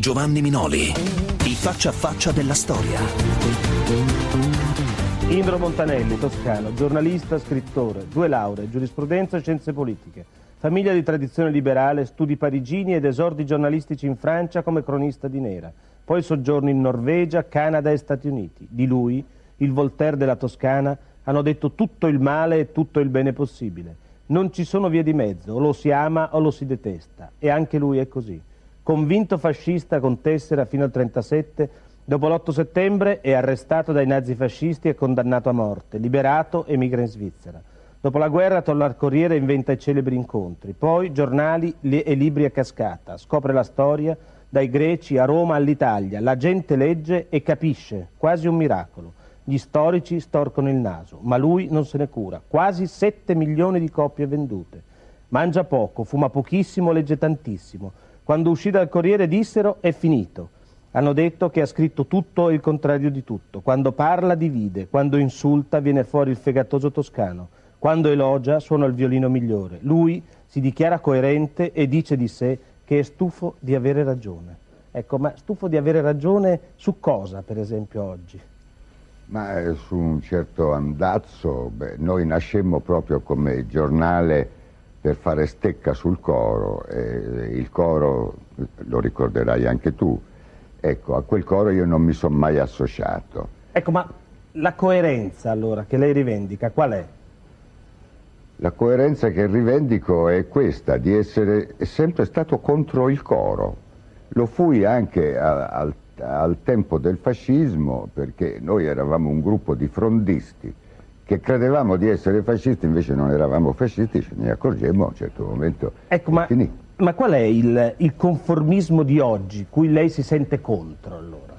Mix24 di Giovanni Minoli. I faccia a faccia della storia. Indro Montanelli, toscano, giornalista, scrittore, due lauree, giurisprudenza e scienze politiche. Famiglia di tradizione liberale, studi parigini ed esordi giornalistici in Francia come cronista di Nera. Poi soggiorno in Norvegia, Canada e Stati Uniti. Di lui, il Voltaire della Toscana, hanno detto tutto il male e tutto il bene possibile. Non ci sono vie di mezzo, o lo si ama o lo si detesta. E anche lui è così. Convinto fascista con tessera fino al 37, dopo l'8 settembre è arrestato dai nazifascisti e condannato a morte, liberato emigra in Svizzera. Dopo la guerra torna al Corriere e inventa i celebri incontri, poi giornali e libri a cascata, scopre la storia dai greci a Roma all'Italia, la gente legge e capisce, quasi un miracolo. Gli storici storcono il naso, ma lui non se ne cura, quasi 7 milioni di copie vendute. Mangia poco, fuma pochissimo, legge tantissimo. Quando uscì dal Corriere dissero è finito. Hanno detto che ha scritto tutto e il contrario di tutto. Quando parla divide, quando insulta viene fuori il fegatoso toscano. Quando elogia suona il violino migliore. Lui si dichiara coerente e dice di sé che è stufo di avere ragione. Ecco, ma stufo di avere ragione su cosa, per esempio, oggi? Ma eh, su un certo andazzo, beh, noi nascemmo proprio come giornale per fare stecca sul coro e il coro, lo ricorderai anche tu, ecco, a quel coro io non mi sono mai associato. Ecco, ma la coerenza allora che lei rivendica qual è? La coerenza che rivendico è questa, di essere sempre stato contro il coro. Lo fui anche al, al tempo del fascismo perché noi eravamo un gruppo di frondisti che credevamo di essere fascisti, invece non eravamo fascisti, ce ne accorgemmo a un certo momento. Ecco, ma, ma, qual è il, il, conformismo di oggi, cui lei si sente contro allora?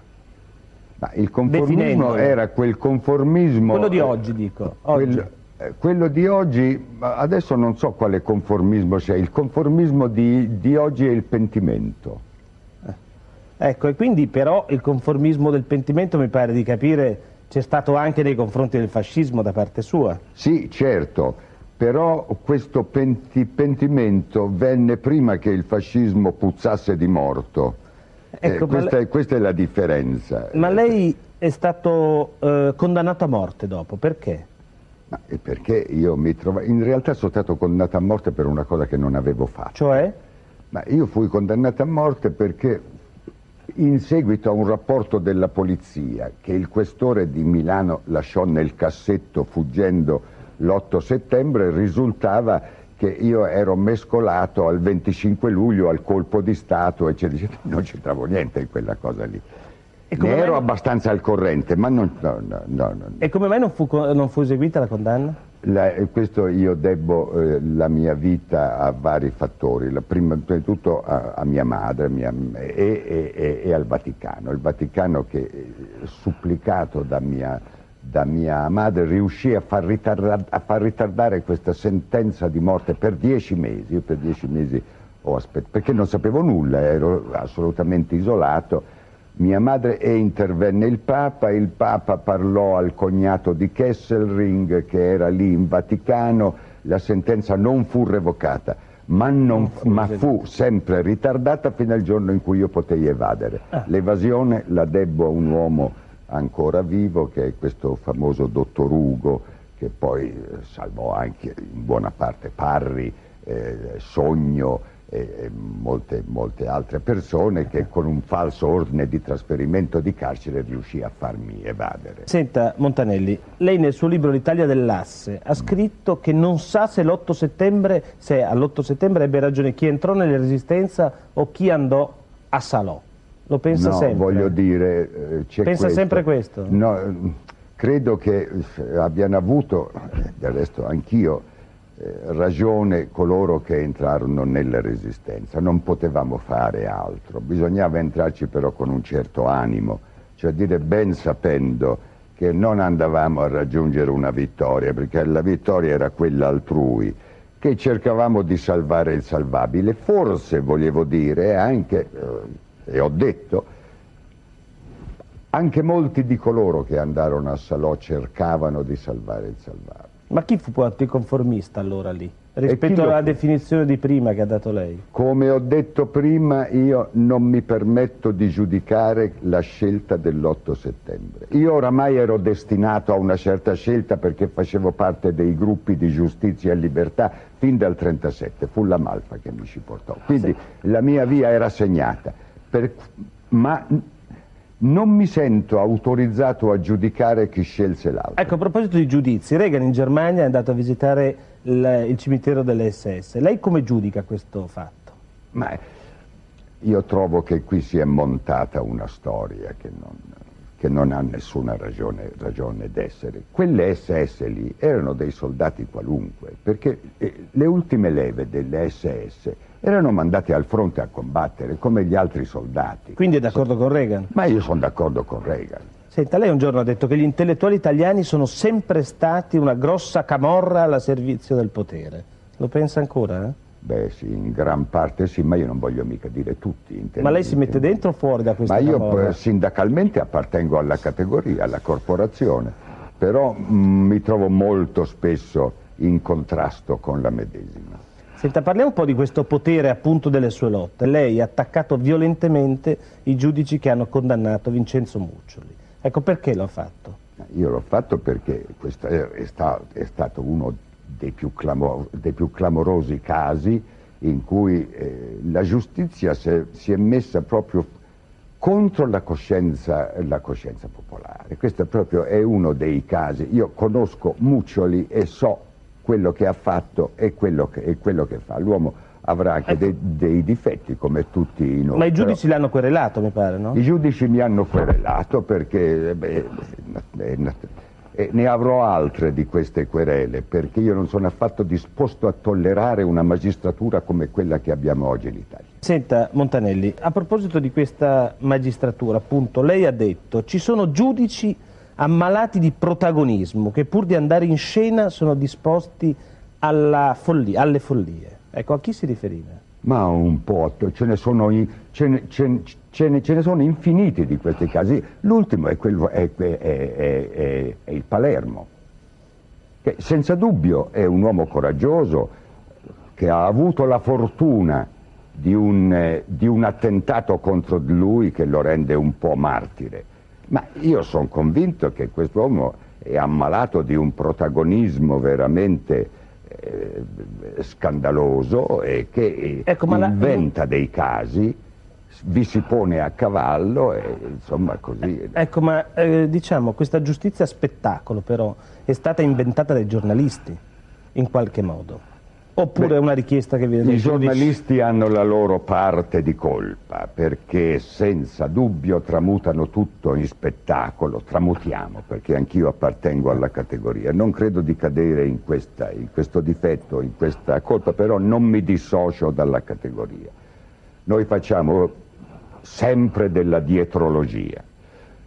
Ma il conformismo era quel conformismo... Quello di oggi, dico. Oggi. Quel, eh, quello di oggi, adesso non so quale conformismo c'è, il conformismo di, di, oggi è il pentimento. Eh. Ecco, e quindi però il conformismo del pentimento mi pare di capire c'è stato anche nei confronti del fascismo da parte sua. Sì, certo, però questo penti, pentimento venne prima che il fascismo puzzasse di morto. Ecco, eh, questa, lei... è, questa, è, la differenza. Ma lei è stato eh, condannato a morte dopo, perché? Ma perché io mi trovavo... In realtà sono stato condannato a morte per una cosa che non avevo fatto. Cioè? Ma io fui condannato a morte perché in seguito a un rapporto della polizia che il questore di Milano lasciò nel cassetto fuggendo l'8 settembre risultava che io ero mescolato al 25 luglio al colpo di Stato e non c'entravo niente in quella cosa lì. Ne ero non... abbastanza al corrente, ma non... No, no, no, e come mai non fu, non fu eseguita la condanna? La, questo io debbo eh, la mia vita a vari fattori, la prima di tutto a, a mia madre mia, e, e, e, al Vaticano. Il Vaticano che eh, supplicato da mia, da mia madre riuscì a far, a far, ritardare questa sentenza di morte per dieci mesi. Io per dieci mesi ho aspettato, perché non sapevo nulla, ero assolutamente isolato mia madre e intervenne il Papa, il Papa parlò al cognato di Kesselring che era lì in Vaticano, la sentenza non fu revocata, ma, non, fu, ma fu, sempre ritardata fino al giorno in cui io potei evadere. Ah. L'evasione la debbo a un uomo ancora vivo che è questo famoso dottor Ugo che poi eh, salvò anche in buona parte Parri, eh, Sogno, e molte, molte, altre persone che con un falso ordine di trasferimento di carcere riuscì a farmi evadere. Senta Montanelli, lei nel suo libro L'Italia dell'Asse ha scritto che non sa se l'8 settembre, se all'8 settembre ebbe ragione chi entrò nella resistenza o chi andò a Salò. Lo pensa no, sempre? voglio dire... Eh, pensa questo. sempre questo? No, credo che abbiano avuto, del resto anch'io, ragione coloro che entrarono nella resistenza, non potevamo fare altro, bisognava entrarci però con un certo animo, cioè dire ben sapendo che non andavamo a raggiungere una vittoria, perché la vittoria era quella altrui, che cercavamo di salvare il salvabile, forse volevo dire anche, eh, e ho detto, anche molti di coloro che andarono a Salò cercavano di salvare il salvabile. Ma chi fu anticonformista allora lì? Rispetto alla definizione di prima che ha dato lei. Come ho detto prima, io non mi permetto di giudicare la scelta dell'8 settembre. Io oramai ero destinato a una certa scelta perché facevo parte dei gruppi di giustizia e libertà fin dal 37, fu la Malfa che mi ci portò. Quindi sì. la mia via era segnata. Per, ma non mi sento autorizzato a giudicare chi scelse l'altro. Ecco, a proposito di giudizi, Reagan in Germania è andato a visitare il, il cimitero delle SS. Lei come giudica questo fatto? Ma io trovo che qui si è montata una storia che non, che non ha nessuna ragione, ragione d'essere. Quelle SS lì erano dei soldati qualunque, perché eh, le ultime leve delle SS erano mandate al fronte a combattere come gli altri soldati. Quindi è d'accordo con Reagan? Ma io sono d'accordo con Reagan. Senta, lei un giorno ha detto che gli intellettuali italiani sono sempre stati una grossa camorra al servizio del potere. Lo pensa ancora? Eh? Beh sì, in gran parte sì, ma io non voglio mica dire tutti. Ma lei si mette dentro o fuori da questa Ma io camorra? sindacalmente appartengo alla categoria, alla corporazione, però mh, mm, mi trovo molto spesso in contrasto con la medesima. Senta, parliamo un po' di questo potere appunto delle sue lotte. Lei ha attaccato violentemente i giudici che hanno condannato Vincenzo Muccioli. Ecco perché l'ho fatto? Io l'ho fatto perché questo è, è stato uno dei più, clamor, dei più, clamorosi casi in cui eh, la giustizia si è, si è, messa proprio contro la coscienza, la coscienza popolare. Questo è proprio è uno dei casi. Io conosco Muccioli e so quello che ha fatto e quello che, e quello che fa. L'uomo avrà anche ecco. dei, dei, difetti come tutti noi. Ma i giudici l'hanno querelato, mi pare, no? I giudici mi hanno querelato perché beh, beh, beh, ne avrò altre di queste querele, perché io non sono affatto disposto a tollerare una magistratura come quella che abbiamo oggi in Italia. Senta, Montanelli, a proposito di questa magistratura, appunto, lei ha detto ci sono giudici ammalati di protagonismo che pur di andare in scena sono disposti follia, alle follie. Ecco, a chi si riferiva? Ma un po', ce ne sono, ce ne, ce, ce ne, ce ne sono infiniti di questi casi. L'ultimo è, quello, è, è, è, il Palermo, che senza dubbio è un uomo coraggioso, che ha avuto la fortuna di un, di un attentato contro di lui che lo rende un po' martire. Ma io sono convinto che quest'uomo è ammalato di un protagonismo veramente scandaloso e che ecco, inventa la... dei casi, vi si pone a cavallo e insomma così. Ecco, ma eh, diciamo questa giustizia spettacolo però è stata inventata dai giornalisti in qualche modo. Oppure è una richiesta che viene dai I giornalisti hanno la loro parte di colpa perché senza dubbio tramutano tutto in spettacolo, tramutiamo perché anch'io appartengo alla categoria. Non credo di cadere in, questa, in questo difetto, in questa colpa, però non mi dissocio dalla categoria. Noi facciamo sempre della dietrologia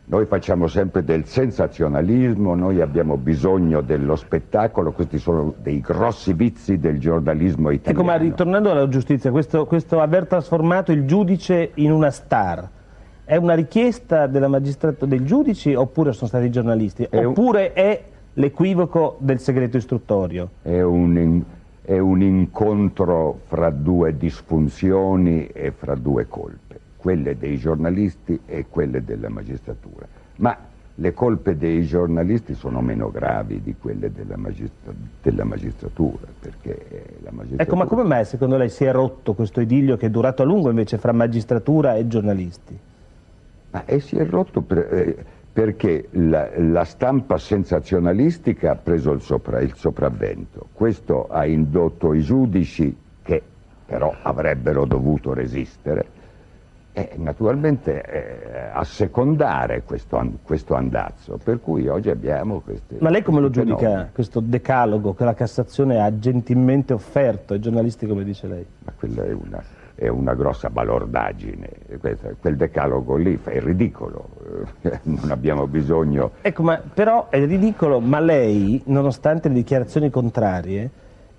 noi facciamo sempre del sensazionalismo, noi abbiamo bisogno dello spettacolo, questi sono dei grossi vizi del giornalismo italiano. Ecco, ma ritornando alla giustizia, questo, questo aver trasformato il giudice in una star, è una richiesta della magistratura dei giudici oppure sono stati i giornalisti? È oppure un... è l'equivoco del segreto istruttorio? È un, è un incontro fra due disfunzioni e fra due colpe quelle dei giornalisti e quelle della magistratura. Ma le colpe dei giornalisti sono meno gravi di quelle della, magistra della magistratura, perché la magistratura... Ecco, ma come mai secondo lei si è rotto questo idillio che è durato a lungo invece fra magistratura e giornalisti? Ma e si è rotto per, eh, perché la, la, stampa sensazionalistica ha preso il, sopra, il sopravvento. Questo ha indotto i giudici, che però avrebbero dovuto resistere, eh, naturalmente eh, assecondare questo, questo, andazzo, per cui oggi abbiamo queste... Ma lei come lo giudica fenomeni. questo decalogo che la Cassazione ha gentilmente offerto ai giornalisti come dice lei? Ma quella è una, è una grossa balordaggine, quel decalogo lì è ridicolo, non abbiamo bisogno... Ecco, ma però è ridicolo, ma lei, nonostante le dichiarazioni contrarie,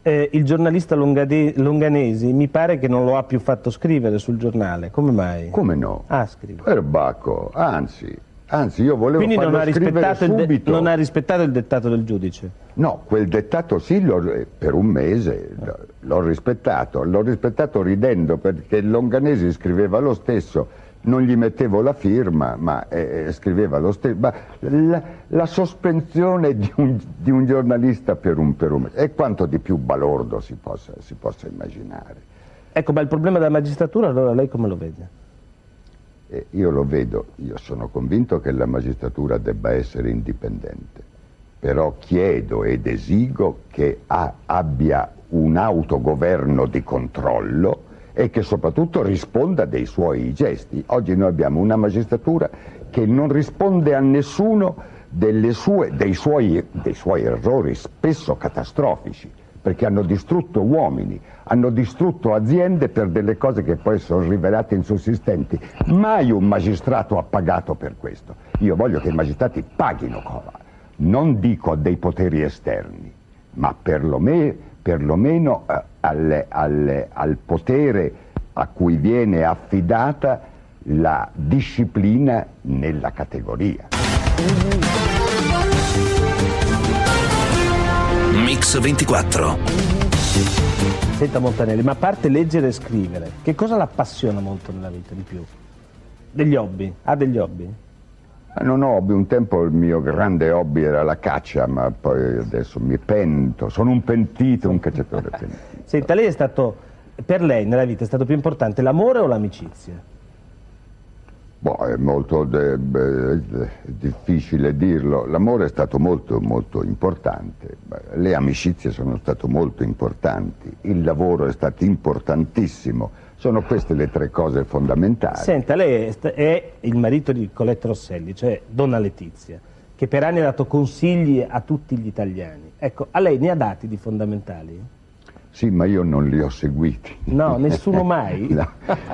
eh, il giornalista Longanesi mi pare che non lo ha più fatto scrivere sul giornale, come mai? Come no? Ah, scrive. Perbacco, anzi, Anzi, io volevo Quindi non farlo ha, scrivere rispettato subito. non ha rispettato il dettato del giudice. No, quel dettato sì, per un mese l- l'ho rispettato. L'ho rispettato ridendo perché Longanesi scriveva lo stesso. Non gli mettevo la firma, ma eh, scriveva lo stesso. La, la sospensione di un, di un giornalista per un, per un è quanto di più balordo si possa, si possa immaginare. Ecco, ma il problema della magistratura, allora lei come lo vede? E io lo vedo, io sono convinto che la magistratura debba essere indipendente, però chiedo ed esigo che ha- abbia un autogoverno di controllo e che soprattutto risponda dei suoi gesti. Oggi noi abbiamo una magistratura che non risponde a nessuno sue- dei, suoi, dei suoi errori, spesso catastrofici perché hanno distrutto uomini, hanno distrutto aziende per delle cose che poi sono rivelate insussistenti. Mai un magistrato ha pagato per questo. Io voglio che i magistrati paghino, cosa. non dico dei poteri esterni, ma perlome- perlomeno eh, alle- alle- al potere a cui viene affidata la disciplina nella categoria. Mix 24. Senta Montanelli, ma a parte leggere e scrivere, che cosa l'appassiona molto nella vita di più? Degli hobby? Ha degli hobby? Non ho hobby, un tempo il mio grande hobby era la caccia, ma poi adesso mi pento, sono un pentito, un cacciatore pentito. Senta, lei è stato, per lei nella vita è stato più importante l'amore o l'amicizia? Boh, è molto de- è difficile dirlo, l'amore è stato molto molto importante, le amicizie sono state molto importanti, il lavoro è stato importantissimo, sono queste le tre cose fondamentali. Senta, lei è, il marito di Colette Rosselli, cioè Donna Letizia, che per anni ha dato consigli a tutti gli italiani. Ecco, a lei ne ha dati di fondamentali? Sì, ma io non li ho seguiti. No, nessuno mai? No,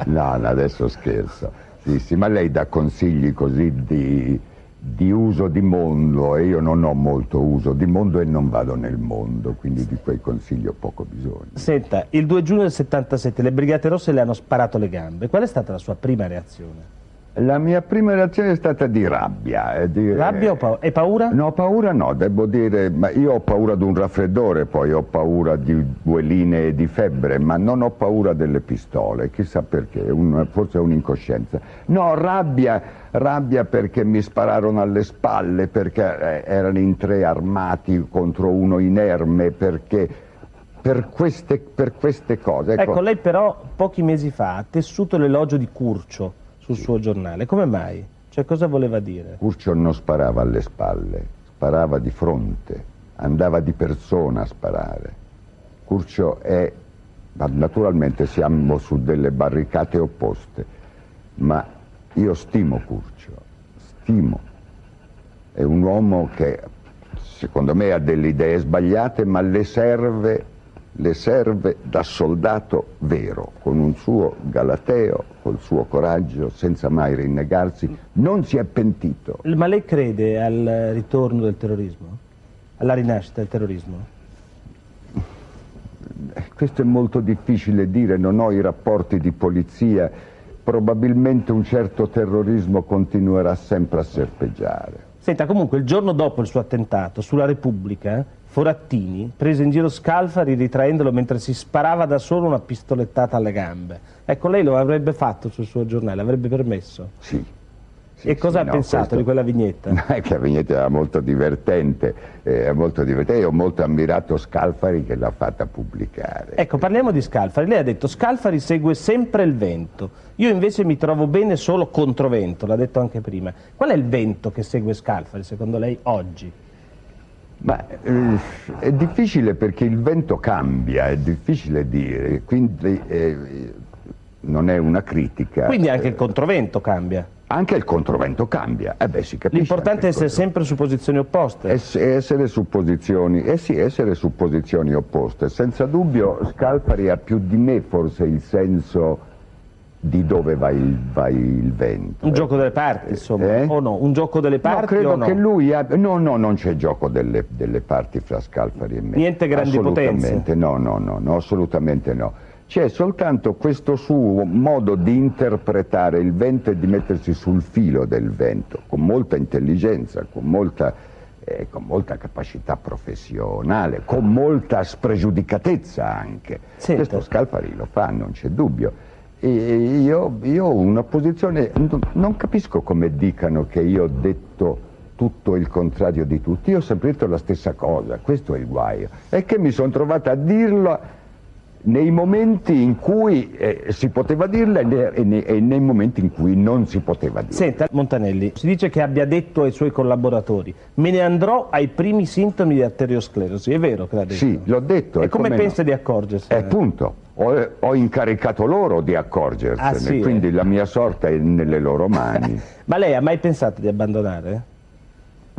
no, no, adesso scherzo. Sì, sì, ma lei dà consigli così di, di uso di mondo e io non ho molto uso di mondo e non vado nel mondo, quindi di quei consigli ho poco bisogno. Senta, il 2 giugno del 77 le Brigate Rosse le hanno sparato le gambe. Qual è stata la sua prima reazione? La mia prima reazione è stata di rabbia. eh, di- Rabbia o paura? E paura? No, paura no, devo dire, ma io ho paura di un raffreddore, poi ho paura di due linee di febbre, ma non ho paura delle pistole, chissà perché, un- forse è un'incoscienza. No, rabbia, rabbia perché mi spararono alle spalle, perché eh, erano in tre armati contro uno inerme, perché per queste, per queste cose. Ecco, lei però pochi mesi fa ha tessuto l'elogio di Curcio sul suo giornale. Come mai? Cioè, cosa voleva dire? Curcio non sparava alle spalle, sparava di fronte, andava di persona a sparare. Curcio è, ma naturalmente siamo su delle barricate opposte, ma io stimo Curcio, stimo. È un uomo che secondo me ha delle idee sbagliate, ma le serve, le serve da soldato vero, con un suo galateo, col suo coraggio, senza mai rinnegarsi. Non si è pentito. Ma lei crede al ritorno del terrorismo? Alla rinascita del terrorismo? Eh, Questo è molto difficile dire, non ho i rapporti di polizia, probabilmente un certo terrorismo continuerà sempre a serpeggiare. Senta, comunque il giorno dopo il suo attentato sulla Repubblica, Forattini prese in giro Scalfari ritraendolo mentre si sparava da solo una pistolettata alle gambe. Ecco, lei lo avrebbe fatto sul suo giornale, avrebbe permesso? Sì. Sì, e cosa sì, ha no, pensato questo- di quella vignetta? No, è che la vignetta era molto divertente, eh, è molto divertente. Io ho molto ammirato Scalfari che l'ha fatta pubblicare. Ecco, parliamo di Scalfari. Lei ha detto Scalfari segue sempre il vento. Io invece mi trovo bene solo contro vento, l'ha detto anche prima. Qual è il vento che segue Scalfari, secondo lei, oggi? Ma eh, è difficile perché il vento cambia, è difficile dire, quindi eh, non è una critica. Quindi anche il controvento cambia. anche il controvento cambia, eh beh si capisce. L'importante è essere sempre su posizioni opposte. Ess- essere su posizioni, eh sì, essere su posizioni opposte. Senza dubbio Scalfari ha più di me forse il senso di dove va il, va il vento. Un eh. gioco delle parti, insomma, Eh? o no? Un gioco delle No, parti credo o no? che lui abbia... No, no, non c'è gioco delle, delle parti fra Scalfari e me. Niente grandi Assolutamente potenze. no, no, no, no, assolutamente no. c'è soltanto questo suo modo di interpretare il vento e di mettersi sul filo del vento, con molta intelligenza, con molta, eh, con molta capacità professionale, con molta spregiudicatezza anche. Senta. Questo Scalfari lo fa, non c'è dubbio. Io, io ho una posizione, non capisco come dicano che io ho detto tutto il contrario di tutti, io ho sempre detto la stessa cosa, questo è il guaio, è che mi sono trovato a dirlo nei momenti in cui eh, si poteva dirla e nei, e, e nei, momenti in cui non si poteva dirla. Senta, Montanelli, si dice che abbia detto ai suoi collaboratori me ne andrò ai primi sintomi di arteriosclerosi, è vero che l'ha detto? Sì, l'ho detto. E, come, come pensa no? di accorgersene? Eh, appunto, ho, ho, incaricato loro di accorgersene, ah, sì, quindi eh. la mia sorte è nelle loro mani. Ma lei ha mai pensato di abbandonare?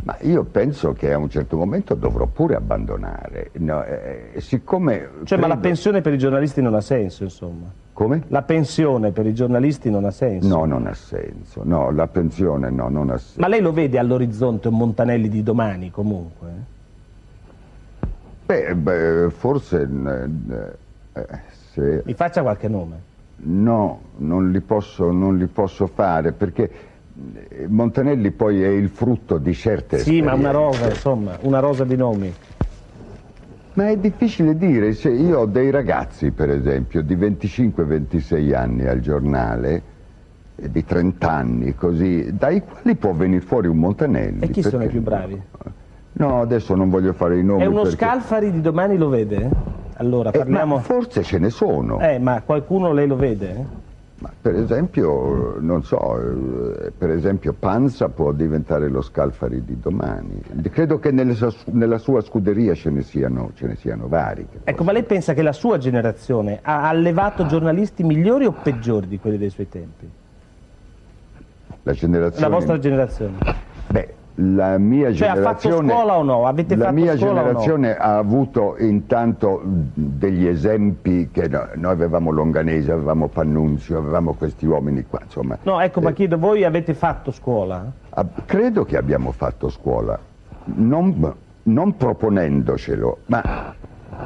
Ma io penso che a un certo momento dovrò pure abbandonare. No, eh, siccome cioè, credo... ma la pensione per i giornalisti non ha senso, insomma. Come? La pensione per i giornalisti non ha senso. No, non ha senso. No, la pensione no, non ha senso. Ma lei lo vede all'orizzonte un Montanelli di domani, comunque? Beh, beh forse... Eh, se... Mi faccia qualche nome. No, non li posso, non li posso fare perché Montanelli poi è il frutto di certe Sì, ma una rosa, insomma, una rosa di nomi. Ma è difficile dire, io ho dei ragazzi, per esempio, di 25-26 anni al giornale, di 30 anni, così, dai quali può venire fuori un Montanelli? E chi sono i più bravi? No, adesso non voglio fare i nomi È uno perché... Scalfari di domani lo vede? Allora, Eh, parliamo... ma forse ce ne sono. Eh, ma qualcuno lei lo vede? Ma per esempio, non so, eh, per esempio Panza può diventare lo Scalfari di domani. Credo che sua- nella sua scuderia ce ne siano, ce ne siano vari. Ecco, ma lei pensa che la sua generazione ha allevato giornalisti migliori o peggiori di quelli dei suoi tempi? La generazione... La vostra generazione. Beh, la mia Cioè, ha fatto generazione... scuola o no? Avete la mia o no? generazione ha avuto intanto degli esempi che no- noi avevamo Longanese, avevamo Pannunzio, avevamo questi uomini qua, insomma. No, ecco, ma Eh, chiedo, voi avete fatto scuola? credo che abbiamo fatto scuola, non, non proponendocelo, ma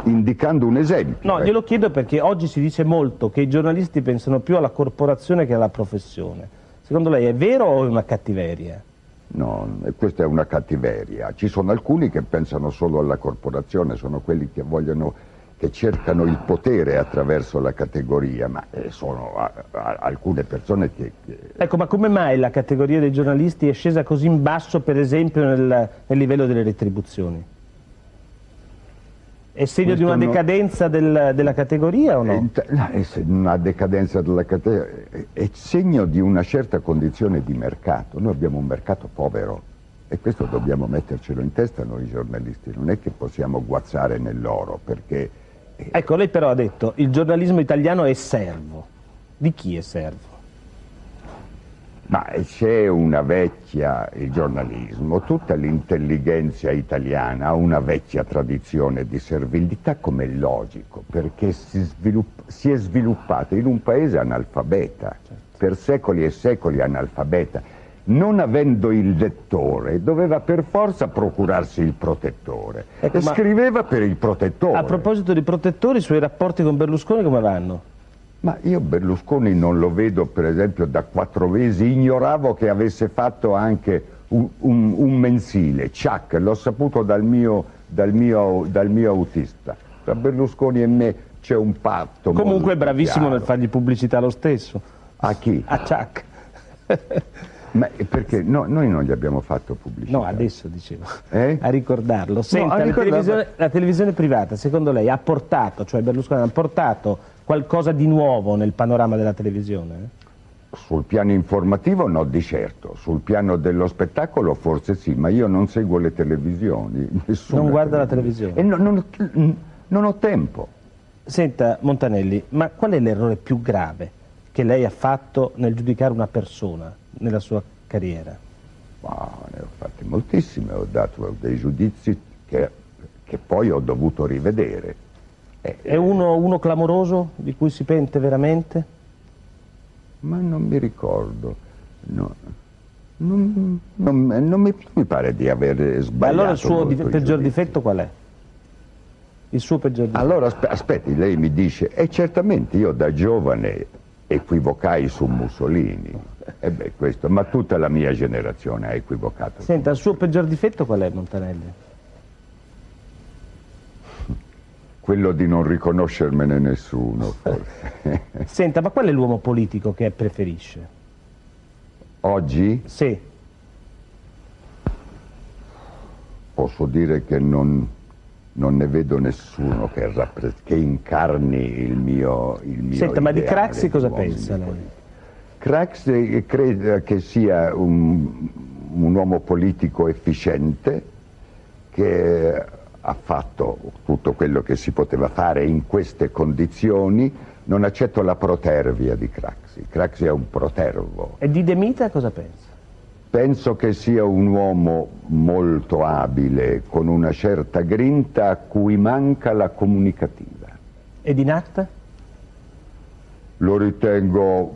indicando un esempio. No, ecco. glielo chiedo perché oggi si dice molto che i giornalisti pensano più alla corporazione che alla professione. Secondo lei è vero o è una cattiveria? No, questa è una cattiveria. Ci sono alcuni che pensano solo alla corporazione, sono quelli che vogliono, che cercano il potere attraverso la categoria, ma eh, sono a- a- alcune persone che, che- Ecco, ma come mai la categoria dei giornalisti è scesa così in basso, per esempio, nel, nel livello delle retribuzioni? È segno di una decadenza del- della categoria o no? è una decadenza della categoria, è, segno di una certa condizione di mercato. Noi abbiamo un mercato povero e questo dobbiamo mettercelo in testa noi giornalisti, non è che possiamo guazzare nell'oro perché... eh, Ecco, lei però ha detto il giornalismo italiano è servo. Di chi è servo? Ma c'è una vecchia, il giornalismo, tutta l'intelligenza italiana ha una vecchia tradizione di servilità come è logico, perché si, svilupp- si è sviluppata in un paese analfabeta, per secoli e secoli analfabeta. Non avendo il lettore, doveva per forza procurarsi il protettore. Ecco, e scriveva per il protettore. A proposito di protettori, i suoi rapporti con Berlusconi come vanno? Ma io Berlusconi non lo vedo, per esempio, da quattro mesi, ignoravo che avesse fatto anche un, un- un mensile, Chuck, l'ho saputo dal mio, dal mio- dal mio autista. Tra Berlusconi e me c'è un patto. Comunque è bravissimo chiaro. nel fargli pubblicità lo stesso. A chi? A Chuck. Ma perché no- noi non gli abbiamo fatto pubblicità. No, adesso dicevo, Eh? a ricordarlo. Senta, a la, ricordarlo. televisione, la televisione privata, secondo lei, ha portato, cioè Berlusconi ha portato qualcosa di nuovo nel panorama della televisione? Sul piano informativo no, di certo. Sul piano dello spettacolo forse sì, ma io non seguo le televisioni. Non guarda la televisione? No- non, ho, non ho tempo. Senta, Montanelli, ma qual è l'errore più grave che lei ha fatto nel giudicare una persona nella sua carriera? Ma ne ho fatti moltissime, ho dato dei giudizi che, che poi ho dovuto rivedere. È uno, uno clamoroso di cui si pente veramente? Ma non mi ricordo. No. Non, non- non mi, mi pare di aver sbagliato. allora il suo molto dif- i peggior difetto qual è? Il suo peggior difetto. Allora aspe- aspetti, lei mi dice, e certamente io da giovane equivocai su Mussolini. Beh, questo, ma tutta la mia generazione ha equivocato. Senta, il suo peggior difetto qual è, Montanelli? Quello di non riconoscermene nessuno, forse. Senta, ma qual è l'uomo politico che preferisce? Oggi Sì. posso dire che non, non ne vedo nessuno che, che incarni il mio, il mio Senta, ma di Craxi cosa pensa lei? Craxi credo che sia un, un uomo politico efficiente che ha fatto tutto quello che si poteva fare in queste condizioni. Non accetto la protervia di Craxi. Craxi è un protervo. E di De Mita cosa pensa? Penso che sia un uomo molto abile, con una certa grinta a cui manca la comunicativa. E di Natta? Lo ritengo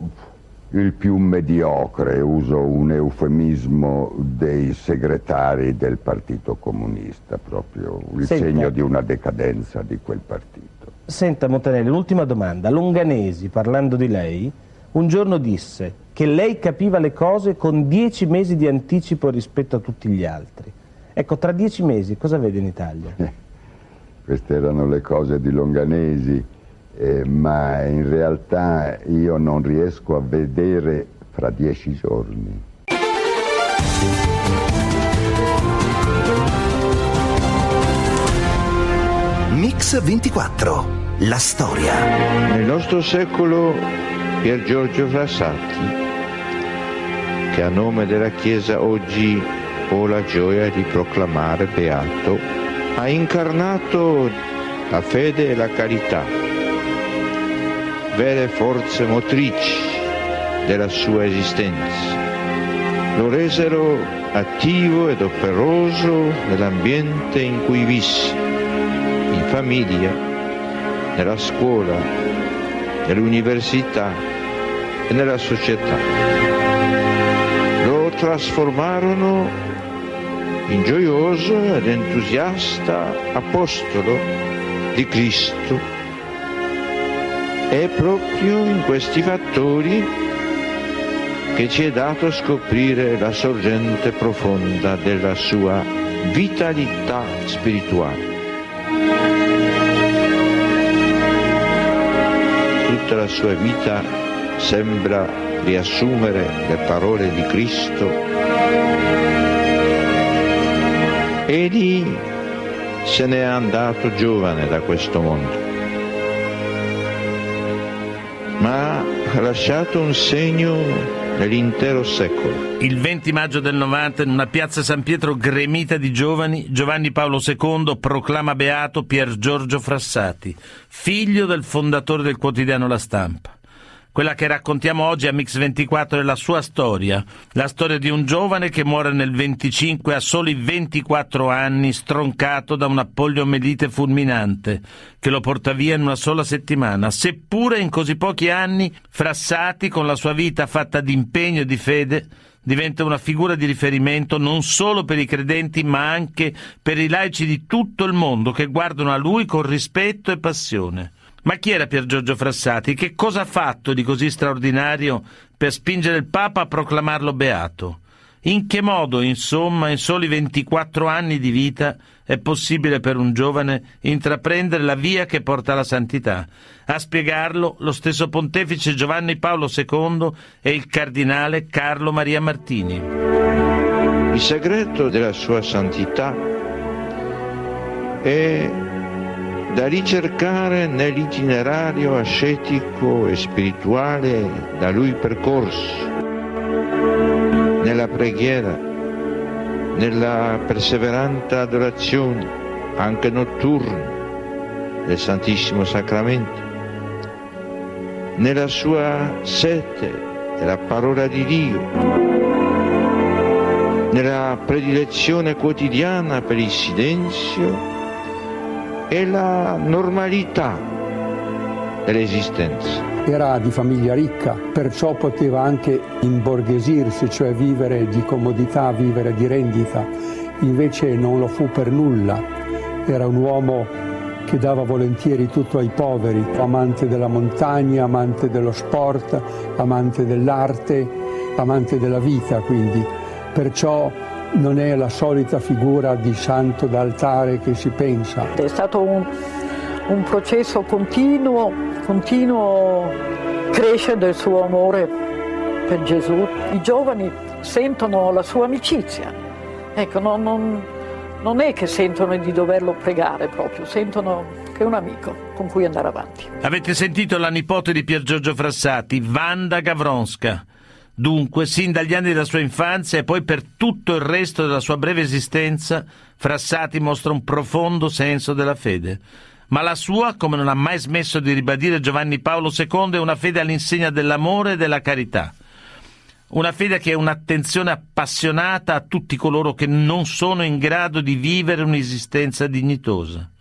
il più mediocre, uso un eufemismo dei segretari del Partito Comunista, proprio il Senta. segno di una decadenza di quel partito. Senta Montanelli, un'ultima domanda. Longanesi, parlando di lei, un giorno disse che lei capiva le cose con dieci mesi di anticipo rispetto a tutti gli altri. Ecco, tra dieci mesi cosa vede in Italia? Queste erano le cose di Longanesi, eh, ma in realtà io non riesco a vedere fra dieci giorni. Mix 24. La storia. Nel nostro secolo Pier Giorgio Frassati, che a nome della Chiesa oggi ho la gioia di proclamare beato, ha incarnato la fede e la carità, vere forze motrici della sua esistenza. Lo resero attivo ed operoso nell'ambiente in cui visse, in famiglia, nella scuola, nell'università e nella società. Lo trasformarono in gioioso ed entusiasta apostolo di Cristo. È proprio in questi fattori che ci è dato scoprire la sorgente profonda della sua vitalità spirituale. Tutta la sua vita sembra riassumere le parole di Cristo. Egli se n'è andato giovane da questo mondo, ha lasciato un segno nell'intero secolo. Il 20 maggio del 90, in una piazza San Pietro gremita di giovani, Giovanni Paolo II proclama beato Pier Giorgio Frassati, figlio del fondatore del quotidiano La Stampa. Quella che raccontiamo oggi a Mix 24 è la sua storia, la storia di un giovane che muore nel 25 a soli 24 anni, stroncato da una poliomelite fulminante, che lo porta via in una sola settimana, seppure in così pochi anni, Frassati, con la sua vita fatta di impegno e di fede, diventa una figura di riferimento non solo per i credenti ma anche per i laici di tutto il mondo che guardano a lui con rispetto e passione. Ma chi era Pier Giorgio Frassati? Che cosa ha fatto di così straordinario per spingere il Papa a proclamarlo beato? In che modo, insomma, in soli 24 anni di vita è possibile per un giovane intraprendere la via che porta alla santità? A spiegarlo lo stesso pontefice Giovanni Paolo II e il cardinale Carlo Maria Martini. Il segreto della sua santità è da ricercare nell'itinerario ascetico e spirituale da lui percorso, nella preghiera, nella perseverante adorazione, anche notturna, del Santissimo Sacramento, nella sua sete della parola di Dio, nella predilezione quotidiana per il silenzio e la normalità dell'esistenza. Era di famiglia ricca, perciò poteva anche imborghesirsi, cioè vivere di comodità, vivere di rendita. Invece non lo fu per nulla. Era un uomo che dava volentieri tutto ai poveri, amante della montagna, amante dello sport, amante dell'arte, amante della vita quindi. Perciò non è la solita figura di santo d'altare che si pensa. È stato un, un processo continuo, continuo crescere del suo amore per Gesù. I giovani sentono la sua amicizia. Ecco, non, non, non è che sentono di doverlo pregare proprio, sentono che è un amico con cui andare avanti. Avete sentito la nipote di Pier Giorgio Frassati, Wanda Gavronska. Dunque, sin dagli anni della sua infanzia e poi per tutto il resto della sua breve esistenza, Frassati mostra un profondo senso della fede. Ma la sua, come non ha mai smesso di ribadire Giovanni Paolo II, è una fede all'insegna dell'amore e della carità. Una fede che è un'attenzione appassionata a tutti coloro che non sono in grado di vivere un'esistenza dignitosa.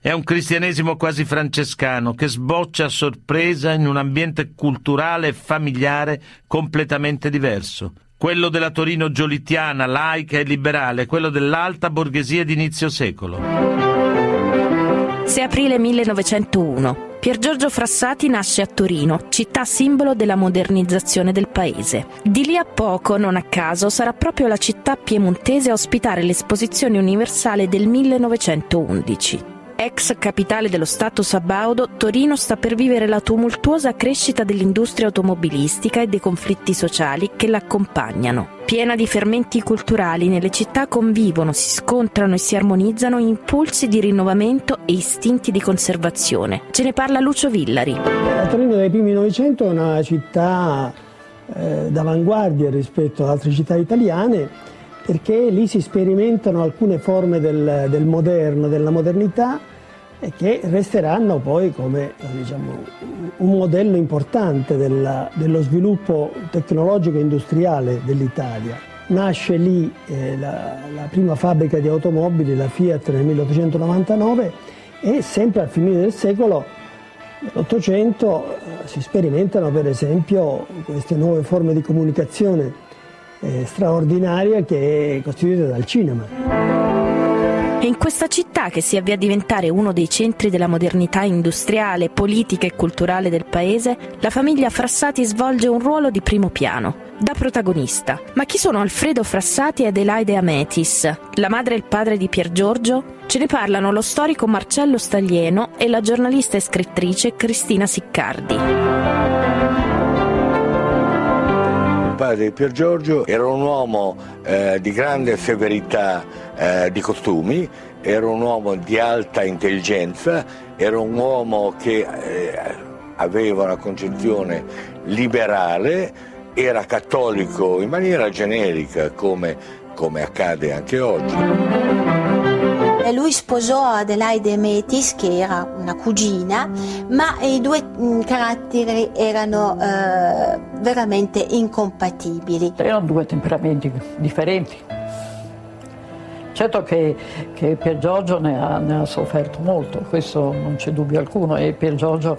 È un cristianesimo quasi francescano che sboccia a sorpresa in un ambiente culturale e familiare completamente diverso. Quello della Torino giolitiana, laica e liberale, quello dell'alta borghesia di inizio secolo. 6 aprile 1901. Pier Giorgio Frassati nasce a Torino, città simbolo della modernizzazione del paese. Di lì a poco, non a caso, sarà proprio la città piemontese a ospitare l'esposizione universale del 1911. Ex capitale dello Stato sabaudo, Torino sta per vivere la tumultuosa crescita dell'industria automobilistica e dei conflitti sociali che l'accompagnano. Piena di fermenti culturali, nelle città convivono, si scontrano e si armonizzano impulsi di rinnovamento e istinti di conservazione. Ce ne parla Lucio Villari. La Torino dei primi Novecento è una città eh, d'avanguardia rispetto ad altre città italiane perché lì si sperimentano alcune forme del, del moderno, della modernità che resteranno poi come diciamo, un modello importante della, dello sviluppo tecnologico e industriale dell'Italia. Nasce lì eh, la, la, prima fabbrica di automobili, la Fiat nel 1899 e sempre al finire del secolo, nell'Ottocento, eh, si sperimentano per esempio queste nuove forme di comunicazione eh, straordinaria che è costituita dal cinema. È in questa città che si avvia a diventare uno dei centri della modernità industriale, politica e culturale del paese, la famiglia Frassati svolge un ruolo di primo piano, da protagonista. Ma chi sono Alfredo Frassati e Adelaide Ametis? La madre e il padre di Pier Giorgio? Ce ne parlano lo storico Marcello Staglieno e la giornalista e scrittrice Cristina Siccardi padre di Pier Giorgio era un uomo eh, di grande severità eh, di costumi, era un uomo di alta intelligenza, era un uomo che eh, aveva una concezione liberale, era cattolico in maniera generica come, come accade anche oggi e lui sposò Adelaide Metis che era una cugina, ma i due mm, caratteri erano eh, veramente incompatibili. Erano due temperamenti differenti. Certo che, che Pier Giorgio ne ha, ne ha, sofferto molto, questo non c'è dubbio alcuno, e Pier Giorgio,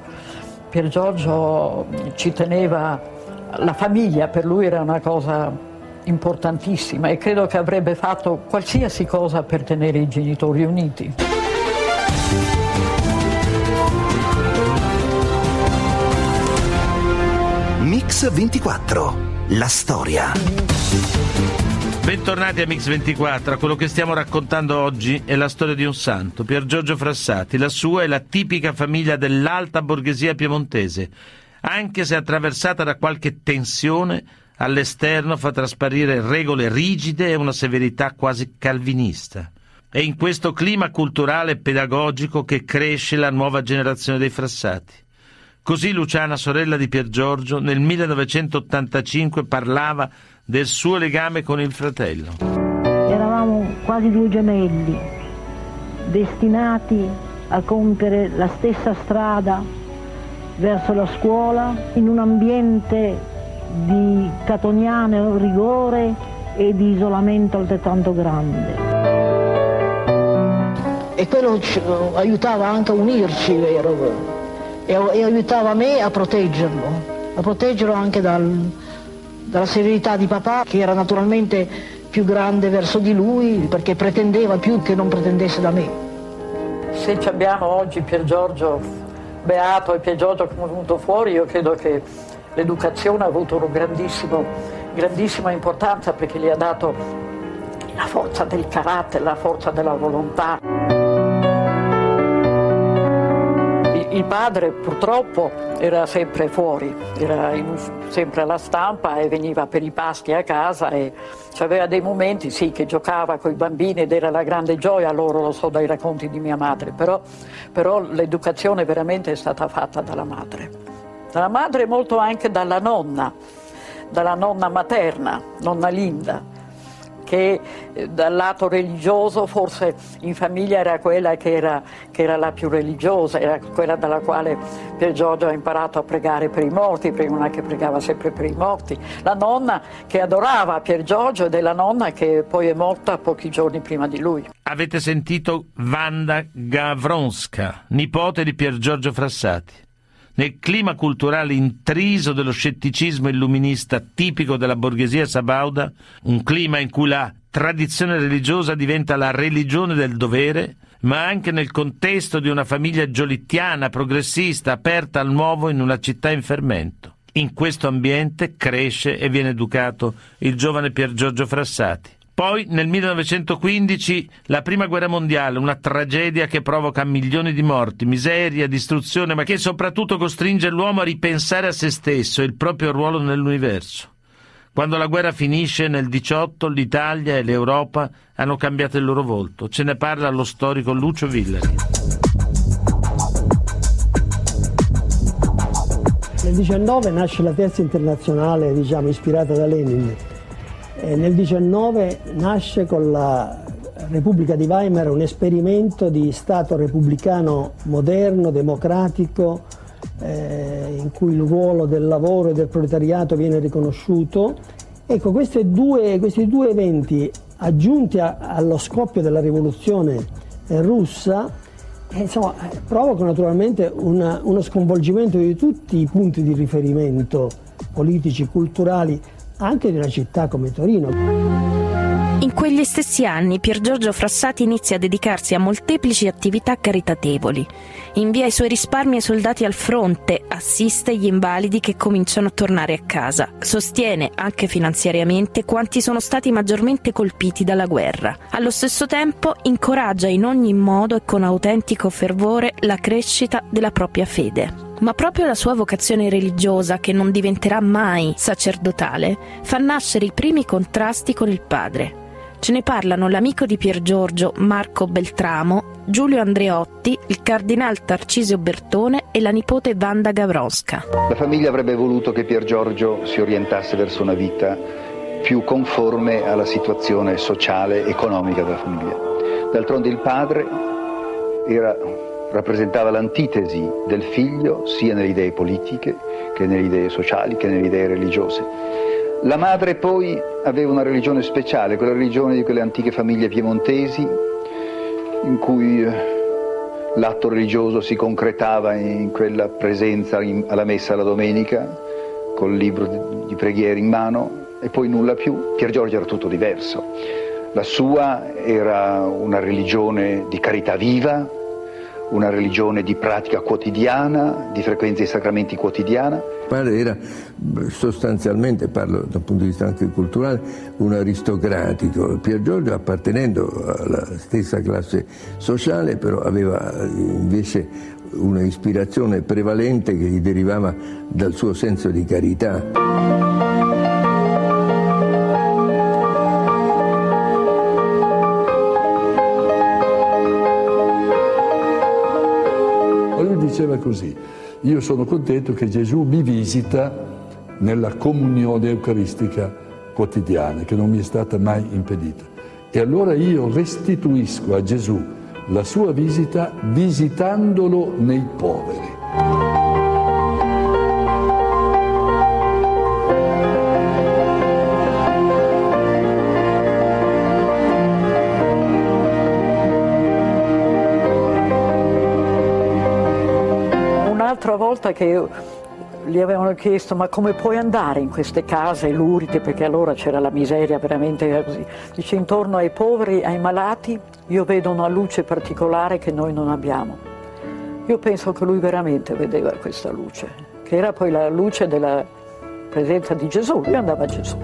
Pier Giorgio ci teneva, la famiglia per lui era una cosa importantissima e credo che avrebbe fatto qualsiasi cosa per tenere i genitori uniti. Mix 24, la storia. Bentornati a Mix24, quello che stiamo raccontando oggi è la storia di un santo, Pier Giorgio Frassati. La sua è la tipica famiglia dell'alta borghesia piemontese, anche se attraversata da qualche tensione all'esterno fa trasparire regole rigide e una severità quasi calvinista. È in questo clima culturale e pedagogico che cresce la nuova generazione dei frassati. Così Luciana, sorella di Pier Giorgio, nel 1985 parlava del suo legame con il fratello. Eravamo quasi due gemelli, destinati a compiere la stessa strada verso la scuola in un ambiente di catoniano rigore e di isolamento altrettanto grande. E quello aiutava anche a unirci, vero? E, e aiutava me a proteggerlo, a proteggerlo anche dal, dalla severità di papà, che era naturalmente più grande verso di lui, perché pretendeva più che non pretendesse da me. se abbiamo oggi Pier Giorgio Beato e Pier Giorgio come è venuto fuori, io credo che l'educazione ha avuto una grandissima importanza perché gli ha dato la forza del carattere, la forza della volontà. Il padre purtroppo era sempre fuori, era in, sempre alla stampa e veniva per i pasti a casa e aveva dei momenti sì che giocava con i bambini ed era la grande gioia loro, lo so dai racconti di mia madre, però, però l'educazione veramente è stata fatta dalla madre. Dalla madre e molto anche dalla nonna, dalla nonna materna, nonna Linda che eh, dal lato religioso forse in famiglia era quella che era, che era, la più religiosa, era quella dalla quale Pier Giorgio ha imparato a pregare per i morti, prima è che pregava sempre per i morti. La nonna che adorava Pier Giorgio ed è la nonna che poi è morta pochi giorni prima di lui. Avete sentito Wanda Gavronska, nipote di Pier Giorgio Frassati nel clima culturale intriso dello scetticismo illuminista tipico della borghesia sabauda, un clima in cui la tradizione religiosa diventa la religione del dovere, ma anche nel contesto di una famiglia giolittiana, progressista, aperta al nuovo in una città in fermento. In questo ambiente cresce e viene educato il giovane Pier Giorgio Frassati. Poi nel 1915 la prima guerra mondiale, una tragedia che provoca milioni di morti, miseria, distruzione, ma che soprattutto costringe l'uomo a ripensare a se stesso e il proprio ruolo nell'universo. Quando la guerra finisce nel 18 l'Italia e l'Europa hanno cambiato il loro volto. Ce ne parla lo storico Lucio Villari. Nel 19 nasce la terza internazionale, diciamo, ispirata da Lenin eh, nel 19 nasce con la Repubblica di Weimar un esperimento di Stato repubblicano moderno, democratico, eh, in cui il ruolo del lavoro e del proletariato viene riconosciuto. Ecco, due, questi due eventi aggiunti a, allo scoppio della rivoluzione eh, russa eh, insomma, provocano naturalmente una, uno sconvolgimento di tutti i punti di riferimento politici, culturali anche di una città come Torino. In quegli stessi anni Pier Giorgio Frassati inizia a dedicarsi a molteplici attività caritatevoli. Invia i suoi risparmi ai soldati al fronte, assiste gli invalidi che cominciano a tornare a casa, sostiene anche finanziariamente quanti sono stati maggiormente colpiti dalla guerra. Allo stesso tempo incoraggia in ogni modo e con autentico fervore la crescita della propria fede. Ma proprio la sua vocazione religiosa, che non diventerà mai sacerdotale, fa nascere i primi contrasti con il padre. Ce ne parlano l'amico di Pier Giorgio, Marco Beltramo, Giulio Andreotti, il cardinal Tarcisio Bertone e la nipote Wanda Gavronska. La famiglia avrebbe voluto che Pier Giorgio si orientasse verso una vita più conforme alla situazione sociale e economica della famiglia. D'altronde il padre era rappresentava l'antitesi del figlio sia nelle idee politiche che nelle idee sociali che nelle idee religiose. La madre poi aveva una religione speciale, quella religione di quelle antiche famiglie piemontesi in cui eh, l'atto religioso si concretava in quella presenza alla messa la domenica col libro di preghiere in mano e poi nulla più. Pier Giorgio era tutto diverso. La sua era una religione di carità viva, una religione di pratica quotidiana, di frequenza dei sacramenti quotidiana. Padre era sostanzialmente, parlo dal punto di vista anche culturale, un aristocratico. Pier Giorgio appartenendo alla stessa classe sociale, però aveva invece una ispirazione prevalente che gli derivava dal suo senso di carità. Diceva così, io sono contento che Gesù mi visita nella comunione eucaristica quotidiana, che non mi è stata mai impedita. E allora io restituisco a Gesù la sua visita visitandolo nei poveri. Volta che gli avevano chiesto ma come puoi andare in queste case luride, perché allora c'era la miseria veramente così. Dice intorno ai poveri, ai malati, io vedo una luce particolare che noi non abbiamo. Io penso che lui veramente vedeva questa luce, che era poi la luce della presenza di Gesù, lui andava a Gesù.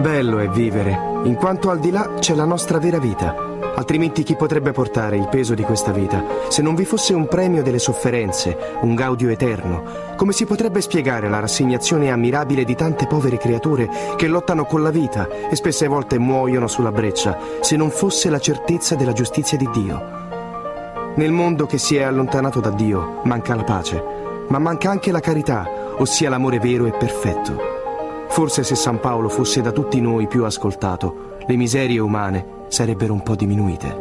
Bello è vivere, in quanto al di là c'è la nostra vera vita. Altrimenti chi potrebbe portare il peso di questa vita? Se non vi fosse un premio delle sofferenze, un gaudio eterno, come si potrebbe spiegare la rassegnazione ammirabile di tante povere creature che lottano con la vita e spesse volte muoiono sulla breccia, se non fosse la certezza della giustizia di Dio? Nel mondo che si è allontanato da Dio manca la pace, ma manca anche la carità, ossia l'amore vero e perfetto. Forse se San Paolo fosse da tutti noi più ascoltato, le miserie umane sarebbero un po' diminuite.